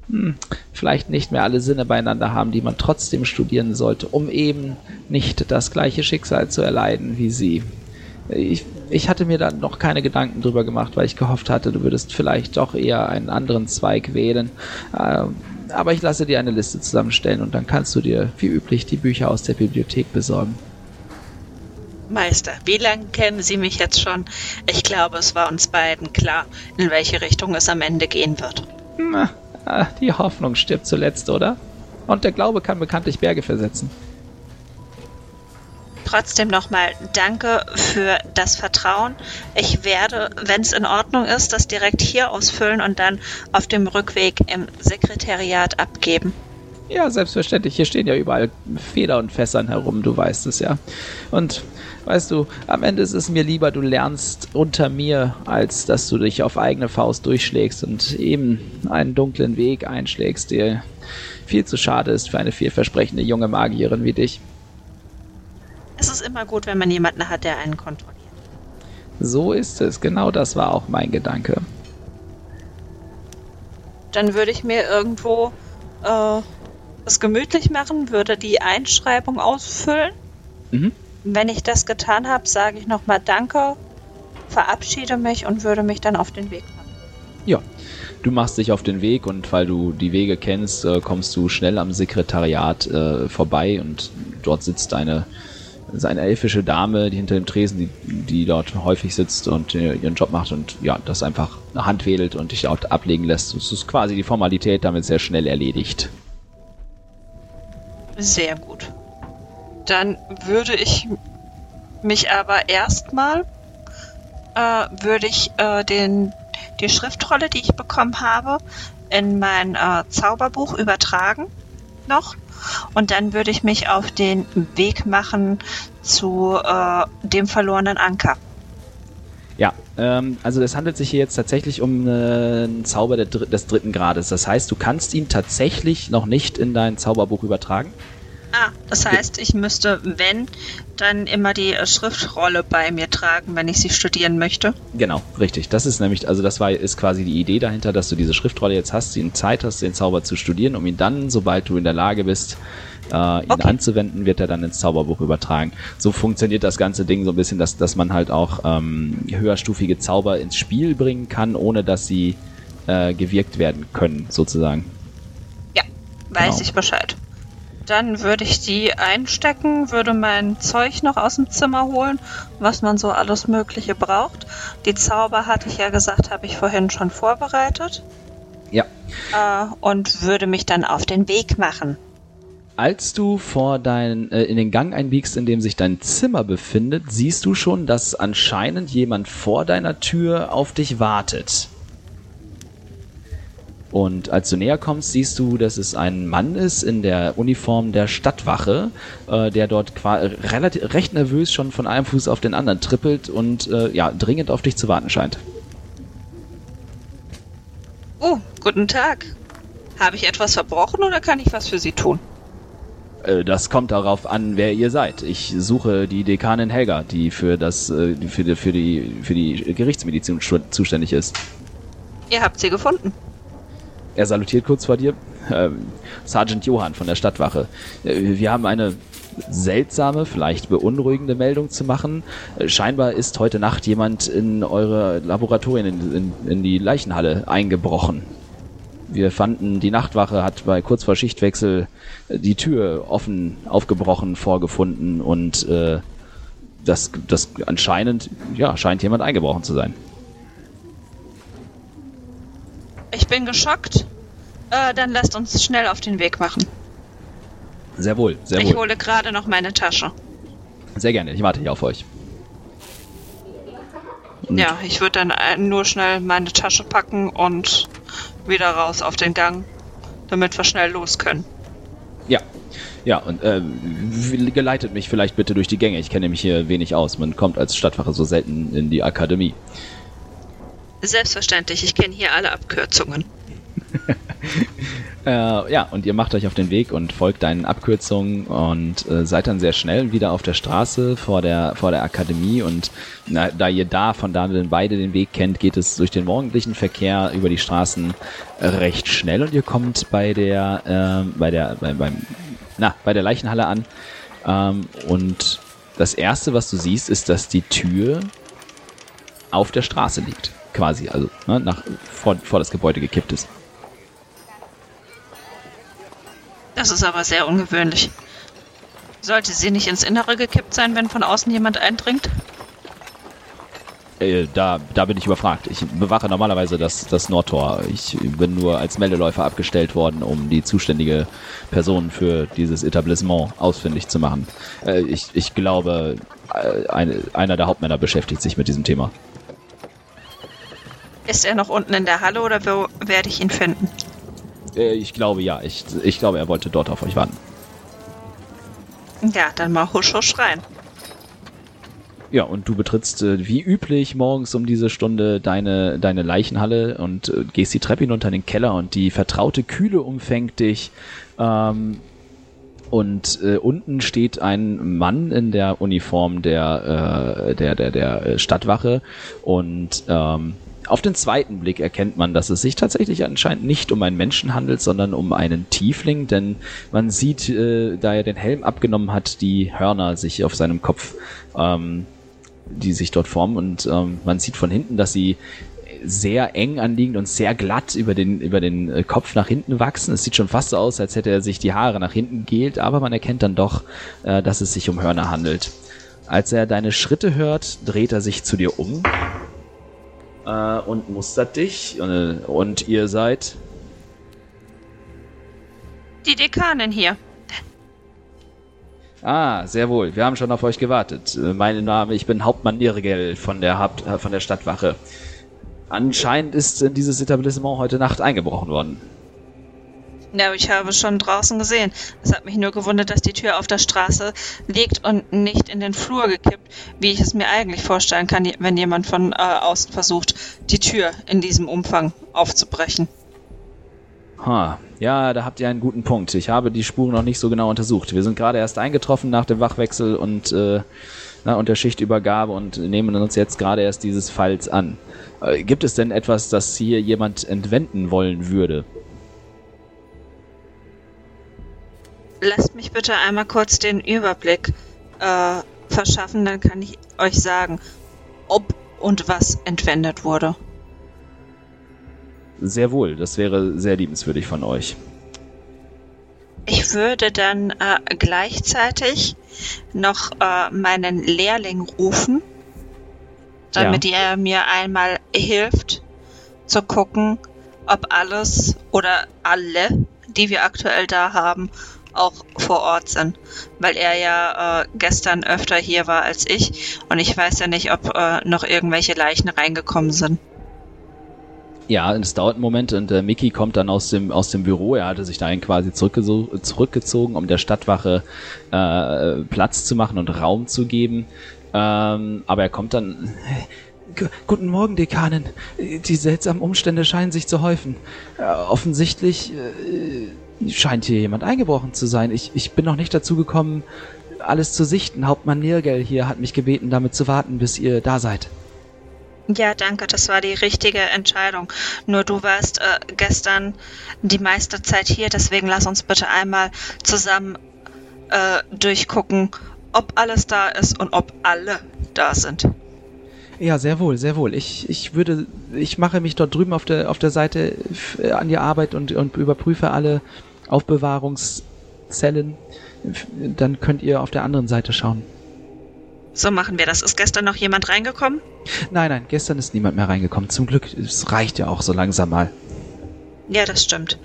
hm, vielleicht nicht mehr alle Sinne beieinander haben, die man trotzdem studieren sollte, um eben nicht das gleiche Schicksal zu erleiden wie sie. Ich, ich hatte mir da noch keine Gedanken drüber gemacht, weil ich gehofft hatte, du würdest vielleicht doch eher einen anderen Zweig wählen. Ähm, aber ich lasse dir eine Liste zusammenstellen und dann kannst du dir wie üblich die Bücher aus der Bibliothek besorgen. Meister, wie lange kennen Sie mich jetzt schon? Ich glaube, es war uns beiden klar, in welche Richtung es am Ende gehen wird. Na, die Hoffnung stirbt zuletzt, oder? Und der Glaube kann bekanntlich Berge versetzen trotzdem nochmal danke für das Vertrauen. Ich werde, wenn es in Ordnung ist, das direkt hier ausfüllen und dann auf dem Rückweg im Sekretariat abgeben. Ja, selbstverständlich. Hier stehen ja überall Feder und Fässern herum, du weißt es ja. Und weißt du, am Ende ist es mir lieber, du lernst unter mir, als dass du dich auf eigene Faust durchschlägst und eben einen dunklen Weg einschlägst, der viel zu schade ist für eine vielversprechende junge Magierin wie dich. Es ist immer gut, wenn man jemanden hat, der einen kontrolliert. So ist es. Genau das war auch mein Gedanke. Dann würde ich mir irgendwo äh, es gemütlich machen, würde die Einschreibung ausfüllen. Mhm. Wenn ich das getan habe, sage ich nochmal Danke, verabschiede mich und würde mich dann auf den Weg machen. Ja, du machst dich auf den Weg und weil du die Wege kennst, äh, kommst du schnell am Sekretariat äh, vorbei und dort sitzt deine Das ist eine elfische Dame, die hinter dem Tresen, die, die dort häufig sitzt und äh, ihren Job macht und ja, das einfach Hand wedelt und dich dort ablegen lässt. Das ist quasi die Formalität damit sehr schnell erledigt. Sehr gut. Dann würde ich mich aber erstmal äh, würde ich äh, den die Schriftrolle, die ich bekommen habe, in mein äh, Zauberbuch übertragen noch und dann würde ich mich auf den Weg machen zu äh, dem verlorenen Anker. Ja, ähm, also es handelt sich hier jetzt tatsächlich um äh, einen Zauber des dritten Grades. Das heißt, du kannst ihn tatsächlich noch nicht in dein Zauberbuch übertragen. Ah, das heißt, ich müsste, wenn, dann immer die äh, Schriftrolle bei mir tragen, wenn ich sie studieren möchte. Genau, richtig. Das ist nämlich, also das war, ist quasi die Idee dahinter, dass du diese Schriftrolle jetzt hast, die Zeit hast, den Zauber zu studieren, um ihn dann, sobald du in der Lage bist, äh, ihn okay. anzuwenden, wird er dann ins Zauberbuch übertragen. So funktioniert das ganze Ding so ein bisschen, dass, dass man halt auch ähm, höherstufige Zauber ins Spiel bringen kann, ohne dass sie äh, gewirkt werden können, sozusagen. Ja, weiß genau. ich Bescheid. Dann würde ich die einstecken, würde mein Zeug noch aus dem Zimmer holen, was man so alles Mögliche braucht. Die Zauber, hatte ich ja gesagt, habe ich vorhin schon vorbereitet. Ja. Äh, und würde mich dann auf den Weg machen. Als du vor dein, äh, in den Gang einbiegst, in dem sich dein Zimmer befindet, siehst du schon, dass anscheinend jemand vor deiner Tür auf dich wartet. Und als du näher kommst, siehst du, dass es ein Mann ist in der Uniform der Stadtwache, äh, der dort relativ, recht nervös schon von einem Fuß auf den anderen trippelt und äh, ja, dringend auf dich zu warten scheint. Oh, guten Tag. Habe ich etwas verbrochen oder kann ich was für Sie tun? Äh, das kommt darauf an, wer ihr seid. Ich suche die Dekanin Helga, die für das, äh, für die, für die, für die Gerichtsmedizin zuständig ist. Ihr habt sie gefunden. Er salutiert kurz vor dir. Ähm, Sergeant Johann von der Stadtwache. Äh, wir haben eine seltsame, vielleicht beunruhigende Meldung zu machen. Äh, scheinbar ist heute Nacht jemand in eure Laboratorien, in, in, in, die Leichenhalle eingebrochen. Wir fanden, die Nachtwache hat bei kurz vor Schichtwechsel äh, die Tür offen aufgebrochen vorgefunden und äh, das, das anscheinend, ja, scheint jemand eingebrochen zu sein. Ich bin geschockt. Äh, dann lasst uns schnell auf den Weg machen. Sehr wohl, sehr ich wohl. Ich hole gerade noch meine Tasche. Sehr gerne, ich warte hier auf euch. Und ja, ich würde dann äh, nur schnell meine Tasche packen und wieder raus auf den Gang, damit wir schnell los können. Ja, ja, und äh, geleitet mich vielleicht bitte durch die Gänge. Ich kenne mich hier wenig aus. Man kommt als Stadtwache so selten in die Akademie. Selbstverständlich, ich kenne hier alle Abkürzungen. (laughs) äh, ja, und ihr macht euch auf den Weg und folgt deinen Abkürzungen und äh, seid dann sehr schnell wieder auf der Straße vor der, vor der Akademie. Und na, da ihr da von da beide den Weg kennt, geht es durch den morgendlichen Verkehr über die Straßen recht schnell und ihr kommt bei der, äh, bei der, bei, beim, na, bei der Leichenhalle an. Ähm, und das erste, was du siehst, ist, dass die Tür auf der Straße liegt quasi, also ne, nach, vor, vor das Gebäude gekippt ist. Das ist aber sehr ungewöhnlich. Sollte sie nicht ins Innere gekippt sein, wenn von außen jemand eindringt? Äh, da, da bin ich überfragt. Ich bewache normalerweise das, das Nordtor. Ich bin nur als Meldeläufer abgestellt worden, um die zuständige Person für dieses Etablissement ausfindig zu machen. Äh, ich, ich glaube, äh, eine, einer der Hauptmänner beschäftigt sich mit diesem Thema. Ist er noch unten in der Halle oder wo werde ich ihn finden? Äh, ich glaube ja. Ich, ich glaube, er wollte dort auf euch warten. Ja, dann mal husch husch rein. Ja, und du betrittst äh, wie üblich morgens um diese Stunde deine, deine Leichenhalle und äh, gehst die Treppe hinunter in den Keller und die vertraute Kühle umfängt dich. Ähm, und äh, unten steht ein Mann in der Uniform der, äh, der, der, der Stadtwache und ähm, auf den zweiten Blick erkennt man, dass es sich tatsächlich anscheinend nicht um einen Menschen handelt, sondern um einen Tiefling, denn man sieht, äh, da er den Helm abgenommen hat, die Hörner sich auf seinem Kopf, ähm, die sich dort formen und ähm, man sieht von hinten, dass sie sehr eng anliegend und sehr glatt über den, über den äh, Kopf nach hinten wachsen. Es sieht schon fast so aus, als hätte er sich die Haare nach hinten gehlt, aber man erkennt dann doch, äh, dass es sich um Hörner handelt. Als er deine Schritte hört, dreht er sich zu dir um äh, und mustert dich. Äh, und ihr seid Die Dekanin hier. Ah, sehr wohl. Wir haben schon auf euch gewartet. Äh, Mein Name, ich bin Hauptmann Nirgel von der Haupt, äh, von der Stadtwache. Anscheinend ist in dieses Etablissement heute Nacht eingebrochen worden. Ja, ich habe schon draußen gesehen. Es hat mich nur gewundert, dass die Tür auf der Straße liegt und nicht in den Flur gekippt, wie ich es mir eigentlich vorstellen kann, wenn jemand von äh, außen versucht, die Tür in diesem Umfang aufzubrechen. Ha, ja, da habt ihr einen guten Punkt. Ich habe die Spuren noch nicht so genau untersucht. Wir sind gerade erst eingetroffen nach dem Wachwechsel und, äh, na, und der Schichtübergabe und nehmen uns jetzt gerade erst dieses Falls an. Äh, gibt es denn etwas, das hier jemand entwenden wollen würde? Lasst mich bitte einmal kurz den Überblick äh, verschaffen, dann kann ich euch sagen, ob und was entwendet wurde. Sehr wohl, das wäre sehr liebenswürdig von euch. Ich würde dann äh, gleichzeitig noch äh, meinen Lehrling rufen, damit er mir einmal hilft zu gucken, ob alles oder alle, die wir aktuell da haben, auch vor Ort sind. Weil er ja äh, gestern öfter hier war als ich und ich weiß ja nicht, ob äh, noch irgendwelche Leichen reingekommen sind. Ja, es dauert einen Moment und äh, Mickey kommt dann aus dem, aus dem Büro. Er hatte sich dahin quasi zurückgezogen, um der Stadtwache äh, Platz zu machen und Raum zu geben. Ähm, aber er kommt dann. Guten Morgen, Dekanin. Die seltsamen Umstände scheinen sich zu häufen. Äh, offensichtlich äh, scheint hier jemand eingebrochen zu sein. Ich, ich bin noch nicht dazu gekommen, alles zu sichten. Hauptmann Nirgel hier hat mich gebeten, damit zu warten, bis ihr da seid. Ja, danke, das war die richtige Entscheidung. Nur du warst äh, gestern die meiste Zeit hier, deswegen lass uns bitte einmal zusammen äh, durchgucken, ob alles da ist und ob alle da sind. Ja, sehr wohl, sehr wohl. Ich, ich würde, ich mache mich dort drüben auf der, auf der Seite äh, an die Arbeit und, und überprüfe alle Aufbewahrungszellen. Dann könnt ihr auf der anderen Seite schauen. So machen wir das. Ist gestern noch jemand reingekommen? Nein, nein, gestern ist niemand mehr reingekommen. Zum Glück, es reicht ja auch so langsam mal. Ja, das stimmt.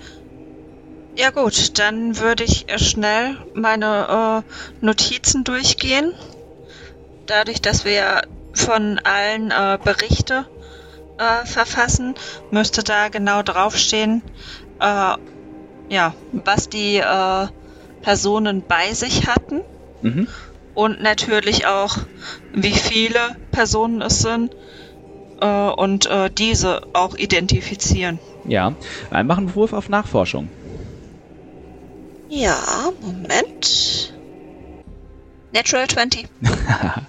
Ja gut, dann würde ich schnell meine äh, Notizen durchgehen. Dadurch, dass wir von allen äh, Berichte äh, verfassen, müsste da genau draufstehen, äh, ja, was die äh, Personen bei sich hatten Mhm. und natürlich auch, wie viele Personen es sind äh, und äh, diese auch identifizieren. Ja, mach einen Wurf auf Nachforschung. Ja, Moment. Natural 20. (laughs)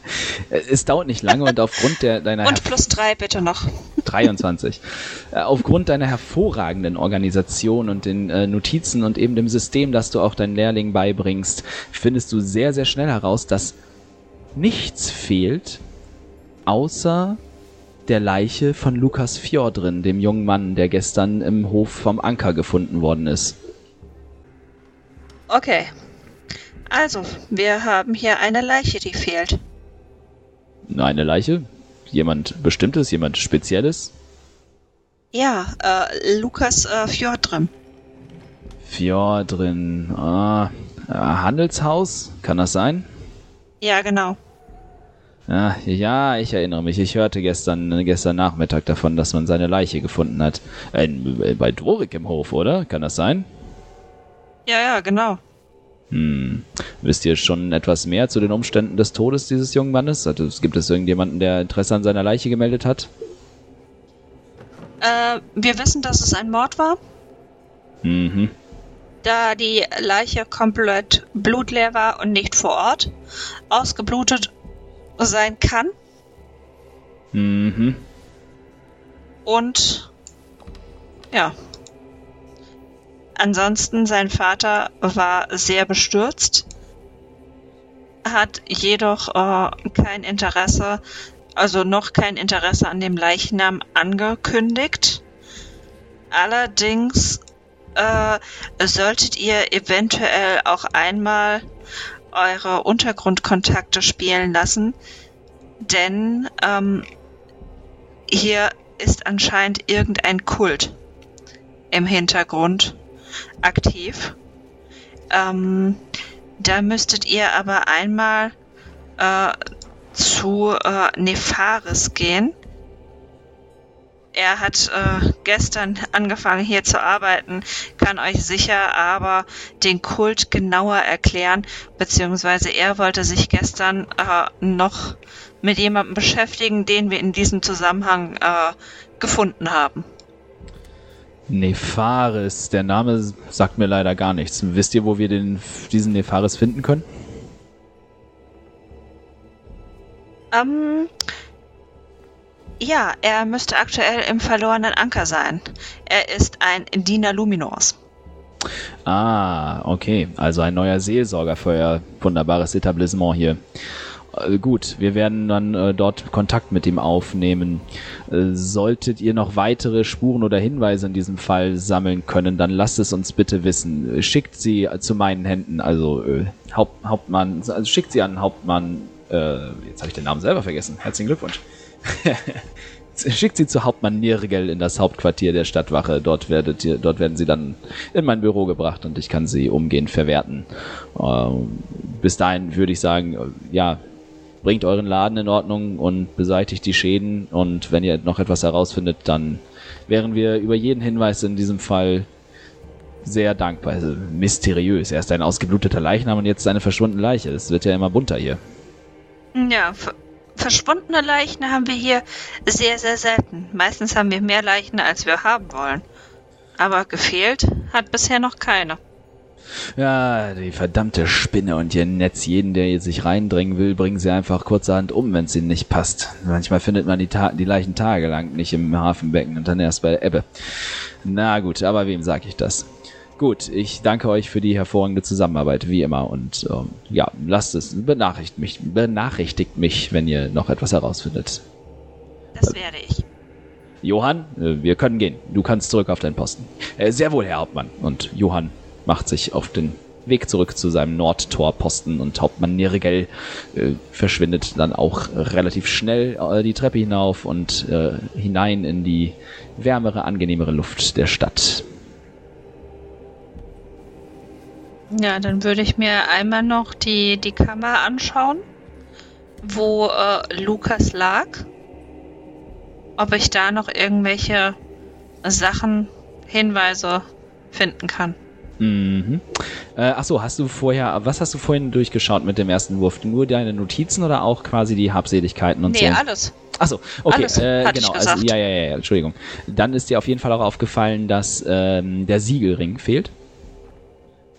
Äh, es dauert nicht lange und aufgrund der, deiner Und plus drei bitte noch. 23. Äh, Aufgrund deiner hervorragenden Organisation und den äh, Notizen und eben dem System, das du auch deinen Lehrlingen beibringst, findest du sehr, sehr schnell heraus, dass nichts fehlt, außer der Leiche von Lukas Fjordrin, dem jungen Mann, der gestern im Hof vom Anker gefunden worden ist. Okay. Also, wir haben hier eine Leiche, die fehlt. Eine Leiche? Jemand Bestimmtes, jemand Spezielles? Ja, äh, Lukas äh, Fjordrim. Fjordrin, ah, äh, Handelshaus? Kann das sein? Ja, genau. Ah, ja, ich erinnere mich. Ich hörte gestern, gestern Nachmittag davon, dass man seine Leiche gefunden hat. Äh, bei Dvorik im Hof, oder? Kann das sein? Ja, ja, genau. Hm. Wisst ihr schon etwas mehr zu den Umständen des Todes dieses jungen Mannes? Also, gibt es irgendjemanden, der Interesse an seiner Leiche gemeldet hat? Äh, wir wissen, dass es ein Mord war, Mhm. da die Leiche komplett blutleer war und nicht vor Ort ausgeblutet sein kann. Mhm. Und ja. Ansonsten, sein Vater war sehr bestürzt, hat jedoch äh, kein Interesse also noch kein Interesse an dem Leichnam angekündigt. Allerdings äh, solltet ihr eventuell auch einmal eure Untergrundkontakte spielen lassen, denn ähm, hier ist anscheinend irgendein Kult im Hintergrund aktiv. Ähm, da müsstet ihr aber einmal äh, zu äh, Nefaris gehen. Er hat äh, gestern angefangen hier zu arbeiten, kann euch sicher aber den Kult genauer erklären, beziehungsweise er wollte sich gestern äh, noch mit jemandem beschäftigen, den wir in diesem Zusammenhang äh, gefunden haben. Nefaris, der Name sagt mir leider gar nichts. Wisst ihr, wo wir den, diesen Nefaris finden können? Ähm, ja, er müsste aktuell im verlorenen Anker sein. Er ist ein Diener Luminors. Ah, okay. Also ein neuer Seelsorger für euer wunderbares Etablissement hier. Äh, gut, wir werden dann äh, dort Kontakt mit ihm aufnehmen. Äh, solltet ihr noch weitere Spuren oder Hinweise in diesem Fall sammeln können, dann lasst es uns bitte wissen. Schickt sie zu meinen Händen, also äh, Haupt, Hauptmann, also schickt sie an Hauptmann, äh, jetzt habe ich den Namen selber vergessen. Herzlichen Glückwunsch. (laughs) Schickt sie zu Hauptmann Nirgel in das Hauptquartier der Stadtwache. Dort, werdet ihr, dort werden sie dann in mein Büro gebracht und ich kann sie umgehend verwerten. Ähm, bis dahin würde ich sagen, ja, bringt euren Laden in Ordnung und beseitigt die Schäden. Und wenn ihr noch etwas herausfindet, dann wären wir über jeden Hinweis in diesem Fall sehr dankbar. Also mysteriös. Erst ein ausgebluteter Leichnam und jetzt eine verschwundene Leiche. Es wird ja immer bunter hier. Ja, verschwundene Leichen haben wir hier sehr, sehr selten. Meistens haben wir mehr Leichen, als wir haben wollen. Aber gefehlt hat bisher noch keine. Ja, die verdammte Spinne und ihr Netz. Jeden, der sich reindrängen will, bringen sie einfach kurzerhand um, wenn es ihnen nicht passt. Manchmal findet man die, Ta die Leichen tagelang nicht im Hafenbecken und dann erst bei der Ebbe. Na gut, aber wem sag ich das? Gut, ich danke euch für die hervorragende Zusammenarbeit, wie immer. Und ähm, ja, lasst es, benachrichtigt mich, benachrichtigt mich, wenn ihr noch etwas herausfindet. Das werde ich. Johann, äh, wir können gehen. Du kannst zurück auf deinen Posten. Äh, sehr wohl, Herr Hauptmann. Und Johann macht sich auf den Weg zurück zu seinem Nordtorposten und Hauptmann Nirgel äh, verschwindet dann auch relativ schnell äh, die Treppe hinauf und äh, hinein in die wärmere, angenehmere Luft der Stadt. Ja, dann würde ich mir einmal noch die, die Kammer anschauen, wo äh, Lukas lag. Ob ich da noch irgendwelche Sachen, Hinweise finden kann. Mhm. Äh, achso, hast du vorher, was hast du vorhin durchgeschaut mit dem ersten Wurf? Nur deine Notizen oder auch quasi die Habseligkeiten und nee, so? Nee, alles. Achso, okay, alles, äh, genau. Also, ja, ja, ja, Entschuldigung. Dann ist dir auf jeden Fall auch aufgefallen, dass ähm, der Siegelring fehlt.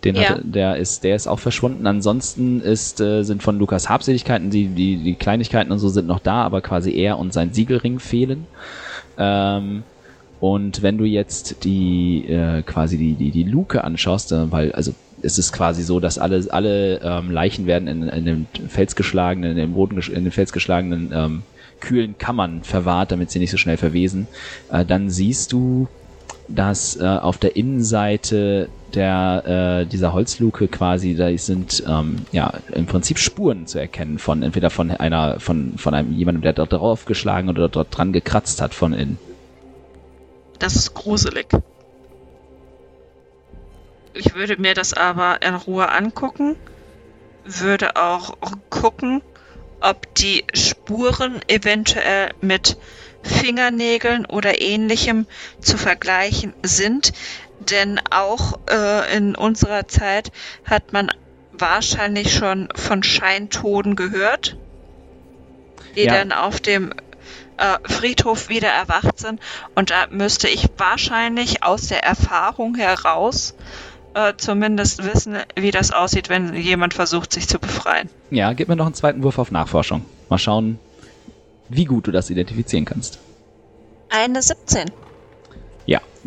Den ja. hatte, der ist, der ist auch verschwunden. Ansonsten ist, äh, sind von Lukas Habseligkeiten, die, die, die Kleinigkeiten und so sind noch da, aber quasi er und sein Siegelring fehlen. Ähm, und wenn du jetzt die äh, quasi die, die, die Luke anschaust, äh, weil, also es ist quasi so, dass alle, alle ähm, Leichen werden in, in den felsgeschlagenen, in den Boden in den felsgeschlagenen ähm, kühlen Kammern verwahrt, damit sie nicht so schnell verwesen. Äh, dann siehst du, dass äh, auf der Innenseite der äh, dieser Holzluke quasi, da sind ähm, ja im Prinzip Spuren zu erkennen von entweder von einer von von einem jemandem, der dort drauf geschlagen oder dort dran gekratzt hat von innen. Das ist gruselig. Ich würde mir das aber in Ruhe angucken, würde auch gucken, ob die Spuren eventuell mit Fingernägeln oder ähnlichem zu vergleichen sind, denn auch äh, in unserer Zeit hat man wahrscheinlich schon von Scheintoden gehört, die ja. dann auf dem äh, Friedhof wieder erwacht sind. Und da müsste ich wahrscheinlich aus der Erfahrung heraus äh, zumindest wissen, wie das aussieht, wenn jemand versucht, sich zu befreien. Ja, gib mir noch einen zweiten Wurf auf Nachforschung. Mal schauen, wie gut du das identifizieren kannst. Eine 17.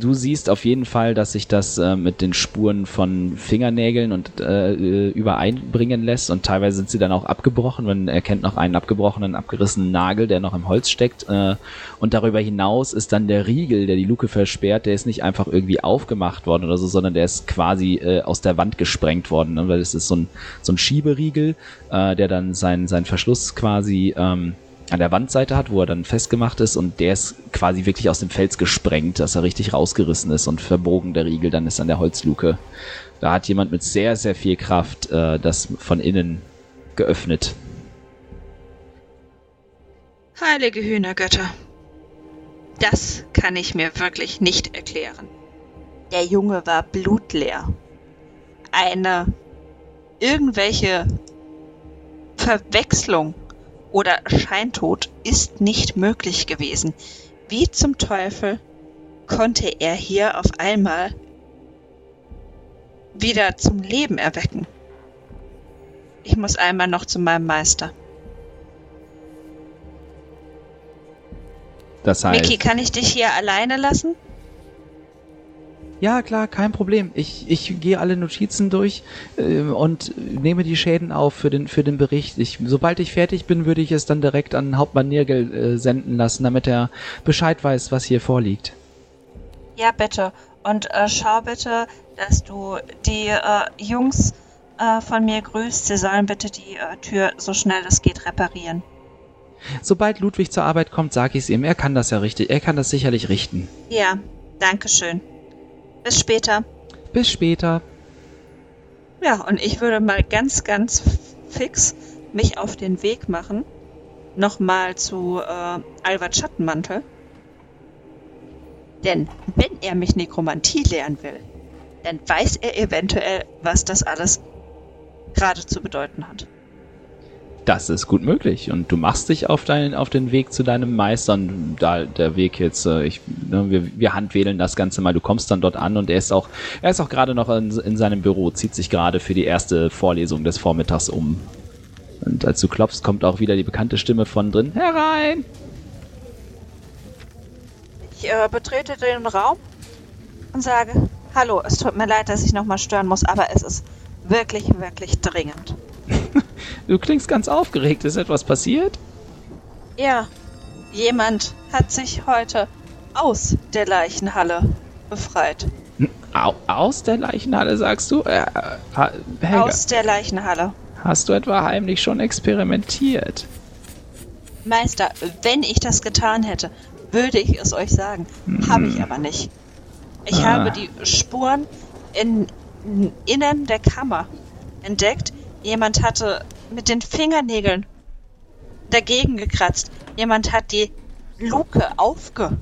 Du siehst auf jeden Fall, dass sich das äh, mit den Spuren von Fingernägeln und äh, übereinbringen lässt und teilweise sind sie dann auch abgebrochen. Man erkennt noch einen abgebrochenen, abgerissenen Nagel, der noch im Holz steckt. Äh, und darüber hinaus ist dann der Riegel, der die Luke versperrt, der ist nicht einfach irgendwie aufgemacht worden oder so, sondern der ist quasi äh, aus der Wand gesprengt worden, ne? weil es ist so ein, so ein Schieberiegel, äh, der dann seinen sein Verschluss quasi ähm, an der Wandseite hat, wo er dann festgemacht ist und der ist quasi wirklich aus dem Fels gesprengt, dass er richtig rausgerissen ist und verbogen der Riegel dann ist an der Holzluke. Da hat jemand mit sehr, sehr viel Kraft äh, das von innen geöffnet. Heilige Hühnergötter. Das kann ich mir wirklich nicht erklären. Der Junge war blutleer. Eine irgendwelche Verwechslung oder Scheintod ist nicht möglich gewesen. Wie zum Teufel konnte er hier auf einmal wieder zum Leben erwecken? Ich muss einmal noch zu meinem Meister. Das heißt. Miki, kann ich dich hier alleine lassen? Ja, klar, kein Problem. Ich, ich gehe alle Notizen durch äh, und nehme die Schäden auf für den, für den Bericht. Ich, sobald ich fertig bin, würde ich es dann direkt an Hauptmann Nirgel äh, senden lassen, damit er Bescheid weiß, was hier vorliegt. Ja, bitte. Und äh, schau bitte, dass du die äh, Jungs äh, von mir grüßt. Sie sollen bitte die äh, Tür so schnell es geht reparieren. Sobald Ludwig zur Arbeit kommt, sage ich es ihm. Er kann das ja richtig. Er kann das sicherlich richten. Ja, danke schön. Bis später. Bis später. Ja, und ich würde mal ganz, ganz fix mich auf den Weg machen. Nochmal zu äh, Albert Schattenmantel. Denn wenn er mich Nekromantie lehren will, dann weiß er eventuell, was das alles gerade zu bedeuten hat. Das ist gut möglich. Und du machst dich auf, dein, auf den Weg zu deinem Meister. Und da der Weg jetzt, äh, ich, ne, wir, wir handwählen das Ganze mal. Du kommst dann dort an und er ist auch, er ist auch gerade noch in, in seinem Büro, zieht sich gerade für die erste Vorlesung des Vormittags um. Und als du klopfst, kommt auch wieder die bekannte Stimme von drin. Herein! Ich äh, betrete den Raum und sage, hallo, es tut mir leid, dass ich nochmal stören muss, aber es ist wirklich, wirklich dringend. (laughs) Du klingst ganz aufgeregt. Ist etwas passiert? Ja, jemand hat sich heute aus der Leichenhalle befreit. Au aus der Leichenhalle, sagst du? Äh, Aus der Leichenhalle. hast du etwa heimlich schon experimentiert? Meister, wenn ich das getan hätte, würde ich es euch sagen. Habe ich aber nicht. Ich Ah. habe die Spuren in, in innen der Kammer entdeckt. Jemand hatte mit den Fingernägeln dagegen gekratzt. Jemand hat die Luke aufgedrückt,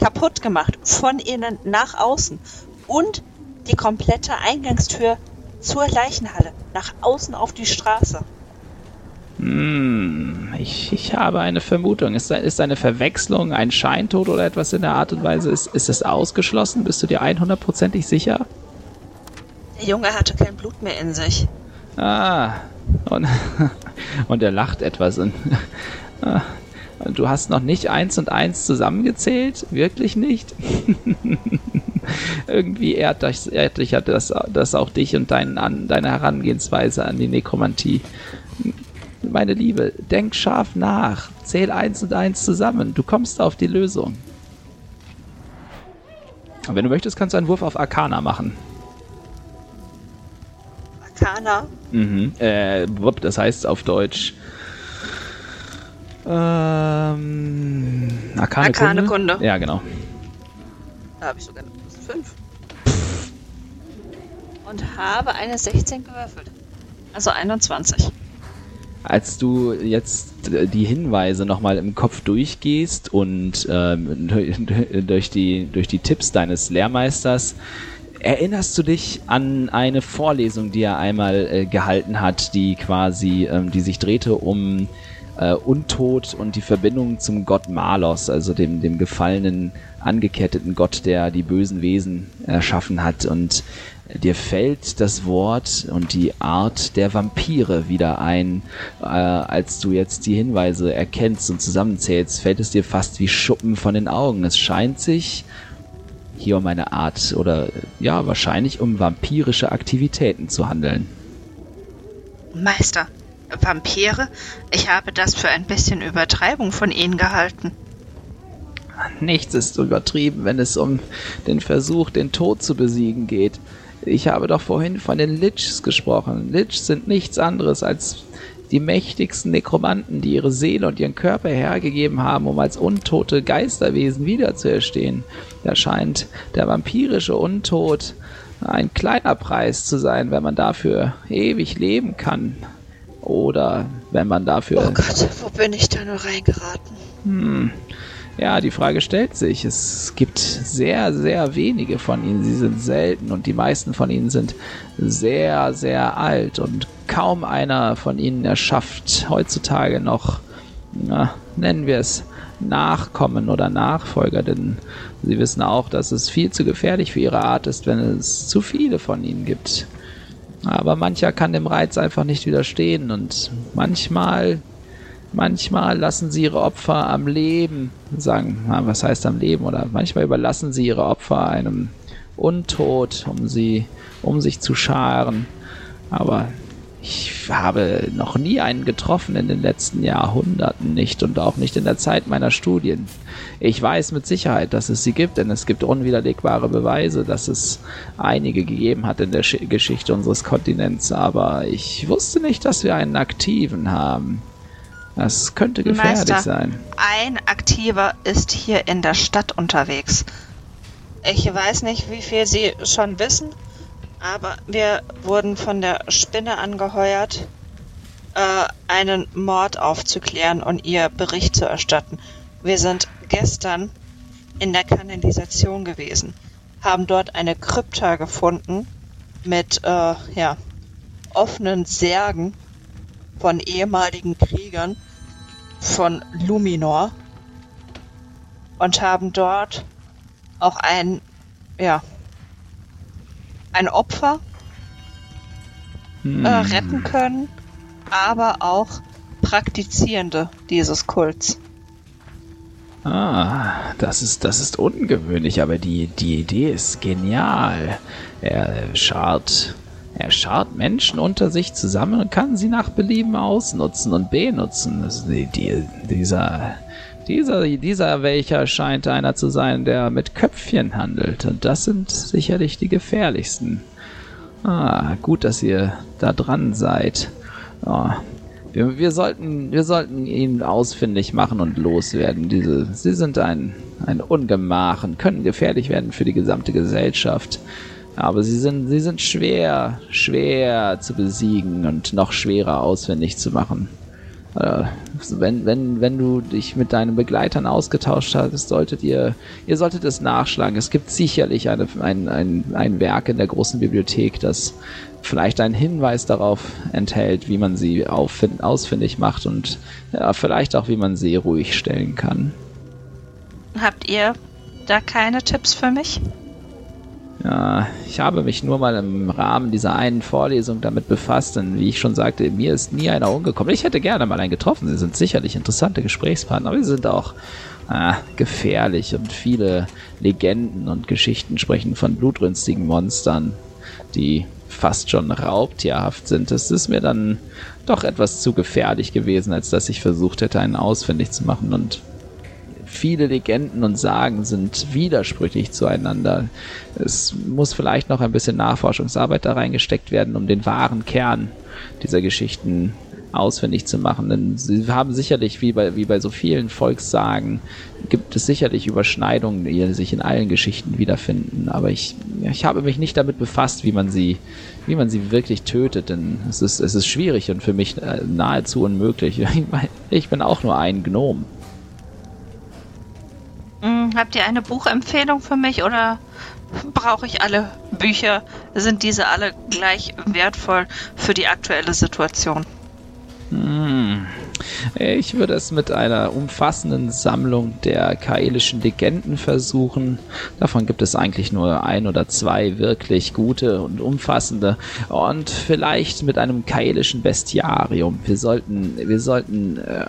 kaputt gemacht, von innen nach außen und die komplette Eingangstür zur Leichenhalle nach außen auf die Straße. Hm, ich, ich habe eine Vermutung. Ist, ist eine Verwechslung, ein Scheintod oder etwas in der Art und Weise? Ist, ist es ausgeschlossen? Bist du dir 100%ig sicher? Der Junge hatte kein Blut mehr in sich. Ah, und, (laughs) und er lacht etwas. (laughs) Und, du hast noch nicht eins und eins zusammengezählt? Wirklich nicht? (laughs) Irgendwie ehrt dich, ehrt dich ja das, das auch dich und dein, an, deine Herangehensweise an die Nekromantie. Meine Liebe, denk scharf nach. Zähl eins und eins zusammen. Du kommst auf die Lösung. Und wenn du möchtest, kannst du einen Wurf auf Arcana machen. Arcana. Mhm. Äh, das heißt auf Deutsch. Ähm, Arkane, Arkane Kunde? Kunde. Ja, genau. Da habe ich sogar eine plus 5. Und habe eine 16 gewürfelt. Also 21. Als du jetzt äh, die Hinweise nochmal im Kopf durchgehst und ähm, (laughs) durch, die, durch die Tipps deines Lehrmeisters, erinnerst du dich an eine Vorlesung, die er einmal äh, gehalten hat, die quasi, ähm, die sich drehte um äh, Untod und die Verbindung zum Gott Malos, also dem, dem gefallenen, angeketteten Gott, der die bösen Wesen erschaffen hat. Und dir fällt das Wort und die Art der Vampire wieder ein, äh, als du jetzt die Hinweise erkennst und zusammenzählst, fällt es dir fast wie Schuppen von den Augen. Es scheint sich hier um eine Art oder ja, wahrscheinlich um vampirische Aktivitäten zu handeln. Meister, Vampire? Ich habe das für ein bisschen Übertreibung von Ihnen gehalten. Nichts ist übertrieben, wenn es um den Versuch, den Tod zu besiegen geht. Ich habe doch vorhin von den Lichs gesprochen. Lichs sind nichts anderes als die mächtigsten Nekromanten, die ihre Seele und ihren Körper hergegeben haben, um als untote Geisterwesen wiederzuerstehen. Da scheint der vampirische Untod ein kleiner Preis zu sein, wenn man dafür ewig leben kann. Oder wenn man dafür. Oh Gott, wo bin ich da nur reingeraten? Hm. Ja, die Frage stellt sich. Es gibt sehr, sehr wenige von ihnen. Sie sind selten und die meisten von ihnen sind sehr, sehr alt und kaum einer von ihnen erschafft heutzutage noch, na, nennen wir es, Nachkommen oder Nachfolger, denn sie wissen auch, dass es viel zu gefährlich für ihre Art ist, wenn es zu viele von ihnen gibt. Aber mancher kann dem Reiz einfach nicht widerstehen und manchmal, manchmal lassen sie ihre Opfer am Leben, sagen, na, was heißt am Leben, oder manchmal überlassen sie ihre Opfer einem Untod, um sie, um sich zu scharen. Aber ich habe noch nie einen getroffen in den letzten Jahrhunderten nicht und auch nicht in der Zeit meiner Studien. Ich weiß mit Sicherheit, dass es sie gibt, denn es gibt unwiderlegbare Beweise, dass es einige gegeben hat in der Geschichte unseres Kontinents, aber ich wusste nicht, dass wir einen aktiven haben. Das könnte gefährlich Meister, sein. Ein aktiver ist hier in der Stadt unterwegs. Ich weiß nicht, wie viel Sie schon wissen, aber wir wurden von der Spinne angeheuert, äh, einen Mord aufzuklären und ihr Bericht zu erstatten. Wir sind gestern in der Kanalisation gewesen, haben dort eine Krypta gefunden mit äh, ja, offenen Särgen von ehemaligen Kriegern von Luminor und haben dort auch ein ja ein Opfer Hm. äh, retten können, aber auch Praktizierende dieses Kults. Ah, das ist, das ist ungewöhnlich, aber die, die Idee ist genial. Er schart, er schart Menschen unter sich zusammen und kann sie nach Belieben ausnutzen und benutzen. Die, die, dieser, dieser, dieser welcher scheint einer zu sein, der mit Köpfchen handelt. Und das sind sicherlich die gefährlichsten. Ah, gut, dass ihr da dran seid. Oh, wir, wir, sollten, wir sollten ihn ausfindig machen und loswerden. Diese, sie sind ein, ein Ungemach und können gefährlich werden für die gesamte Gesellschaft. Aber sie sind, sie sind schwer, schwer zu besiegen und noch schwerer ausfindig zu machen. Äh, wenn, wenn, wenn du dich mit deinen Begleitern ausgetauscht hast, solltet ihr, ihr solltet es nachschlagen. Es gibt sicherlich eine, ein, ein, ein Werk in der großen Bibliothek, das vielleicht einen Hinweis darauf enthält, wie man sie auffind, ausfindig macht und ja, vielleicht auch, wie man sie ruhig stellen kann. Habt ihr da keine Tipps für mich? Ja, ich habe mich nur mal im Rahmen dieser einen Vorlesung damit befasst, denn wie ich schon sagte, mir ist nie einer umgekommen. Ich hätte gerne mal einen getroffen. Sie sind sicherlich interessante Gesprächspartner, aber sie sind auch ah, gefährlich und viele Legenden und Geschichten sprechen von blutrünstigen Monstern, die fast schon raubtierhaft sind. Es ist mir dann doch etwas zu gefährlich gewesen, als dass ich versucht hätte, einen ausfindig zu machen und viele Legenden und Sagen sind widersprüchlich zueinander. Es muss vielleicht noch ein bisschen Nachforschungsarbeit da reingesteckt werden, um den wahren Kern dieser Geschichten ausfindig zu machen. Denn sie haben sicherlich, wie bei, wie bei so vielen Volkssagen, gibt es sicherlich Überschneidungen, die sich in allen Geschichten wiederfinden. Aber ich, ich habe mich nicht damit befasst, wie man sie, wie man sie wirklich tötet, denn es ist, es ist schwierig und für mich äh, nahezu unmöglich. (laughs) Ich bin auch nur ein Gnom. Hm, habt ihr eine Buchempfehlung für mich oder brauche ich alle Bücher? Sind diese alle gleich wertvoll für die aktuelle Situation? Hm, Ich würde es mit einer umfassenden Sammlung der kaelischen Legenden versuchen. Davon gibt es eigentlich nur ein oder zwei wirklich gute und umfassende. Und vielleicht mit einem kaelischen Bestiarium. Wir sollten, wir sollten, äh,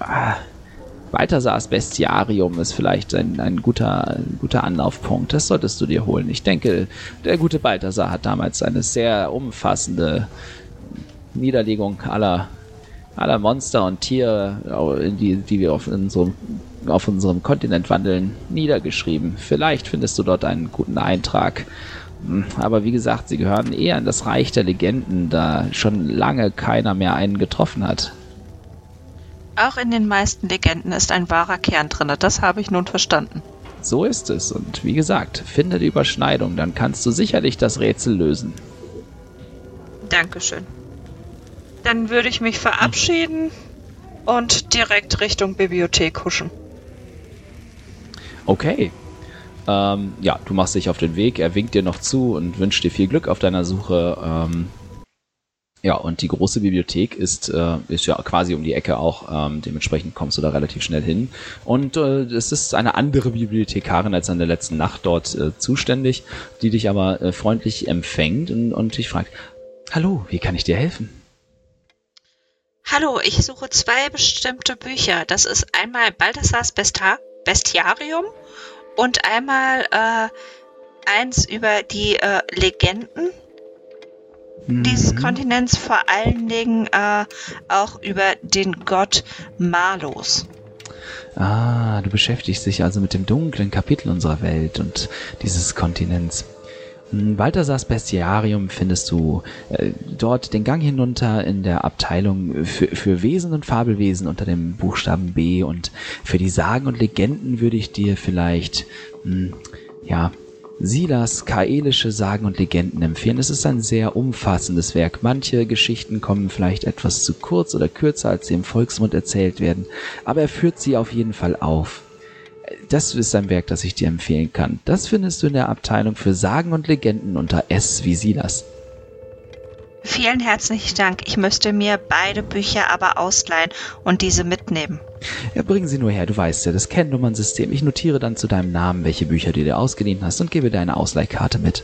Balthasars Bestiarium ist vielleicht ein, ein, guter, ein guter Anlaufpunkt. Das solltest du dir holen. Ich denke, der gute Balthasar hat damals eine sehr umfassende Niederlegung aller aller Monster und Tiere, die, die wir auf unserem, auf unserem Kontinent wandeln, niedergeschrieben. Vielleicht findest du dort einen guten Eintrag. Hm, aber wie gesagt, sie gehören eher in das Reich der Legenden, da schon lange keiner mehr einen getroffen hat. Auch in den meisten Legenden ist ein wahrer Kern drin, das habe ich nun verstanden. So ist es. Und wie gesagt, finde die Überschneidung, dann kannst du sicherlich das Rätsel lösen. Dankeschön. Dann würde ich mich verabschieden und direkt Richtung Bibliothek huschen. Okay. Ähm, ja, du machst dich auf den Weg, er winkt dir noch zu und wünscht dir viel Glück auf deiner Suche. Ähm, ja, und die große Bibliothek ist, äh, ist ja quasi um die Ecke auch. Ähm, dementsprechend kommst du da relativ schnell hin. Und äh, es ist eine andere Bibliothekarin als an der letzten Nacht dort äh, zuständig, die dich aber äh, freundlich empfängt und, und dich fragt, Hallo, wie kann ich dir helfen? Hallo, ich suche zwei bestimmte Bücher. Das ist einmal Balthasars Besta Bestiarium und einmal äh, eins über die äh, Legenden mhm. dieses Kontinents, vor allen Dingen äh, auch über den Gott Malos. Ah, du beschäftigst dich also mit dem dunklen Kapitel unserer Welt und dieses Kontinents. Balthasars Bestiarium findest du äh, dort den Gang hinunter in der Abteilung für, für Wesen und Fabelwesen unter dem Buchstaben B und für die Sagen und Legenden würde ich dir vielleicht, mh, hm, ja, Silas kaelische Sagen und Legenden empfehlen. Es ist ein sehr umfassendes Werk. Manche Geschichten kommen vielleicht etwas zu kurz oder kürzer, als sie im Volksmund erzählt werden, aber er führt sie auf jeden Fall auf das ist ein Werk, das ich dir empfehlen kann. Das findest du in der Abteilung für Sagen und Legenden unter S wie Silas. Vielen herzlichen Dank. Ich müsste mir beide Bücher aber ausleihen und diese mitnehmen. Ja, bringen sie nur her, du weißt ja, das Kennnummern-System. Ich notiere dann zu deinem Namen, welche Bücher du dir ausgeliehen hast und gebe dir eine Ausleihkarte mit.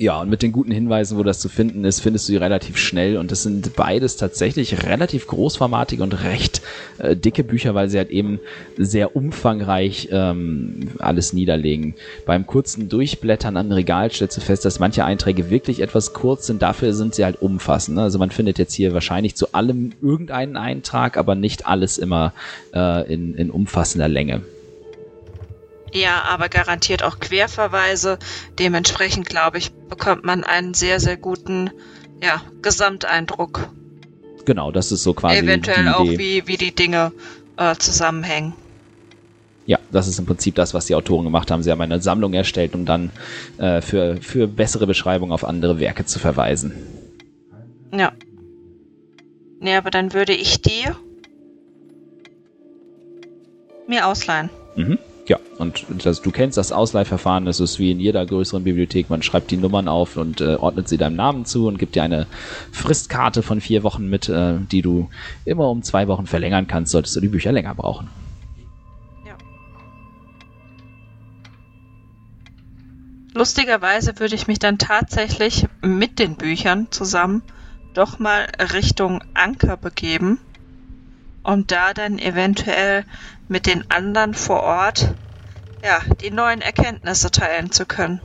Ja, und mit den guten Hinweisen, wo das zu finden ist, findest du die relativ schnell. Und das sind beides tatsächlich relativ großformatige und recht äh, dicke Bücher, weil sie halt eben sehr umfangreich ähm, alles niederlegen. Beim kurzen Durchblättern am Regal stellst du fest, dass manche Einträge wirklich etwas kurz sind. Dafür sind sie halt umfassend. Ne? Also man findet jetzt hier wahrscheinlich zu allem irgendeinen Eintrag, aber nicht alles immer äh, in, in umfassender Länge. Ja, aber garantiert auch Querverweise. Dementsprechend, glaube ich, bekommt man einen sehr, sehr guten ja, Gesamteindruck. Genau, das ist so quasi. Eventuell die auch, wie, wie die Dinge äh, zusammenhängen. Ja, das ist im Prinzip das, was die Autoren gemacht haben. Sie haben eine Sammlung erstellt, um dann äh, für, für bessere Beschreibungen auf andere Werke zu verweisen. Ja. Ja, aber dann würde ich die mir ausleihen. Mhm. Ja, und das, du kennst das Ausleihverfahren, das ist wie in jeder größeren Bibliothek, man schreibt die Nummern auf und äh, ordnet sie deinem Namen zu und gibt dir eine Fristkarte von vier Wochen mit, äh, die du immer um zwei Wochen verlängern kannst, solltest du die Bücher länger brauchen. Ja. Lustigerweise würde ich mich dann tatsächlich mit den Büchern zusammen doch mal Richtung Anker begeben und da dann eventuell mit den anderen vor Ort ja, die neuen Erkenntnisse teilen zu können.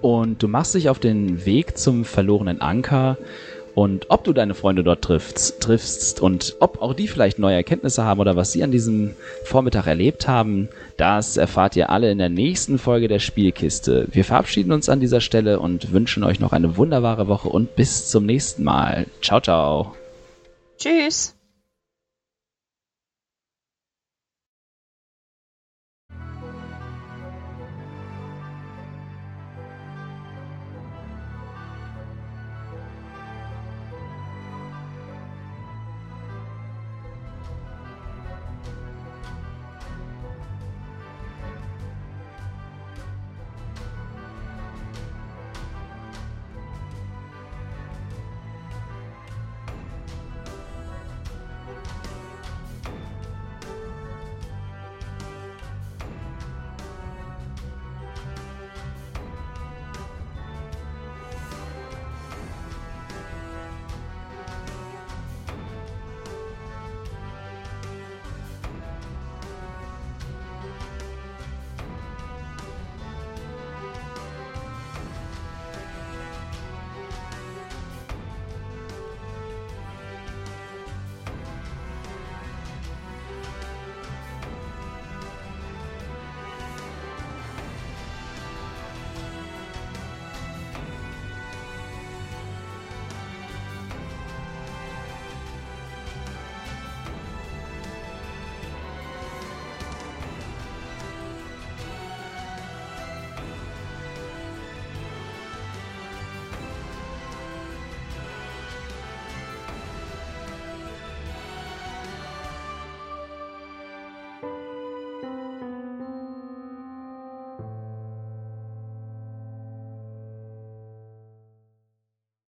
Und du machst dich auf den Weg zum verlorenen Anker und ob du deine Freunde dort triffst, triffst und ob auch die vielleicht neue Erkenntnisse haben oder was sie an diesem Vormittag erlebt haben, das erfahrt ihr alle in der nächsten Folge der Spielkiste. Wir verabschieden uns an dieser Stelle und wünschen euch noch eine wunderbare Woche und bis zum nächsten Mal. Ciao, ciao. Tschüss.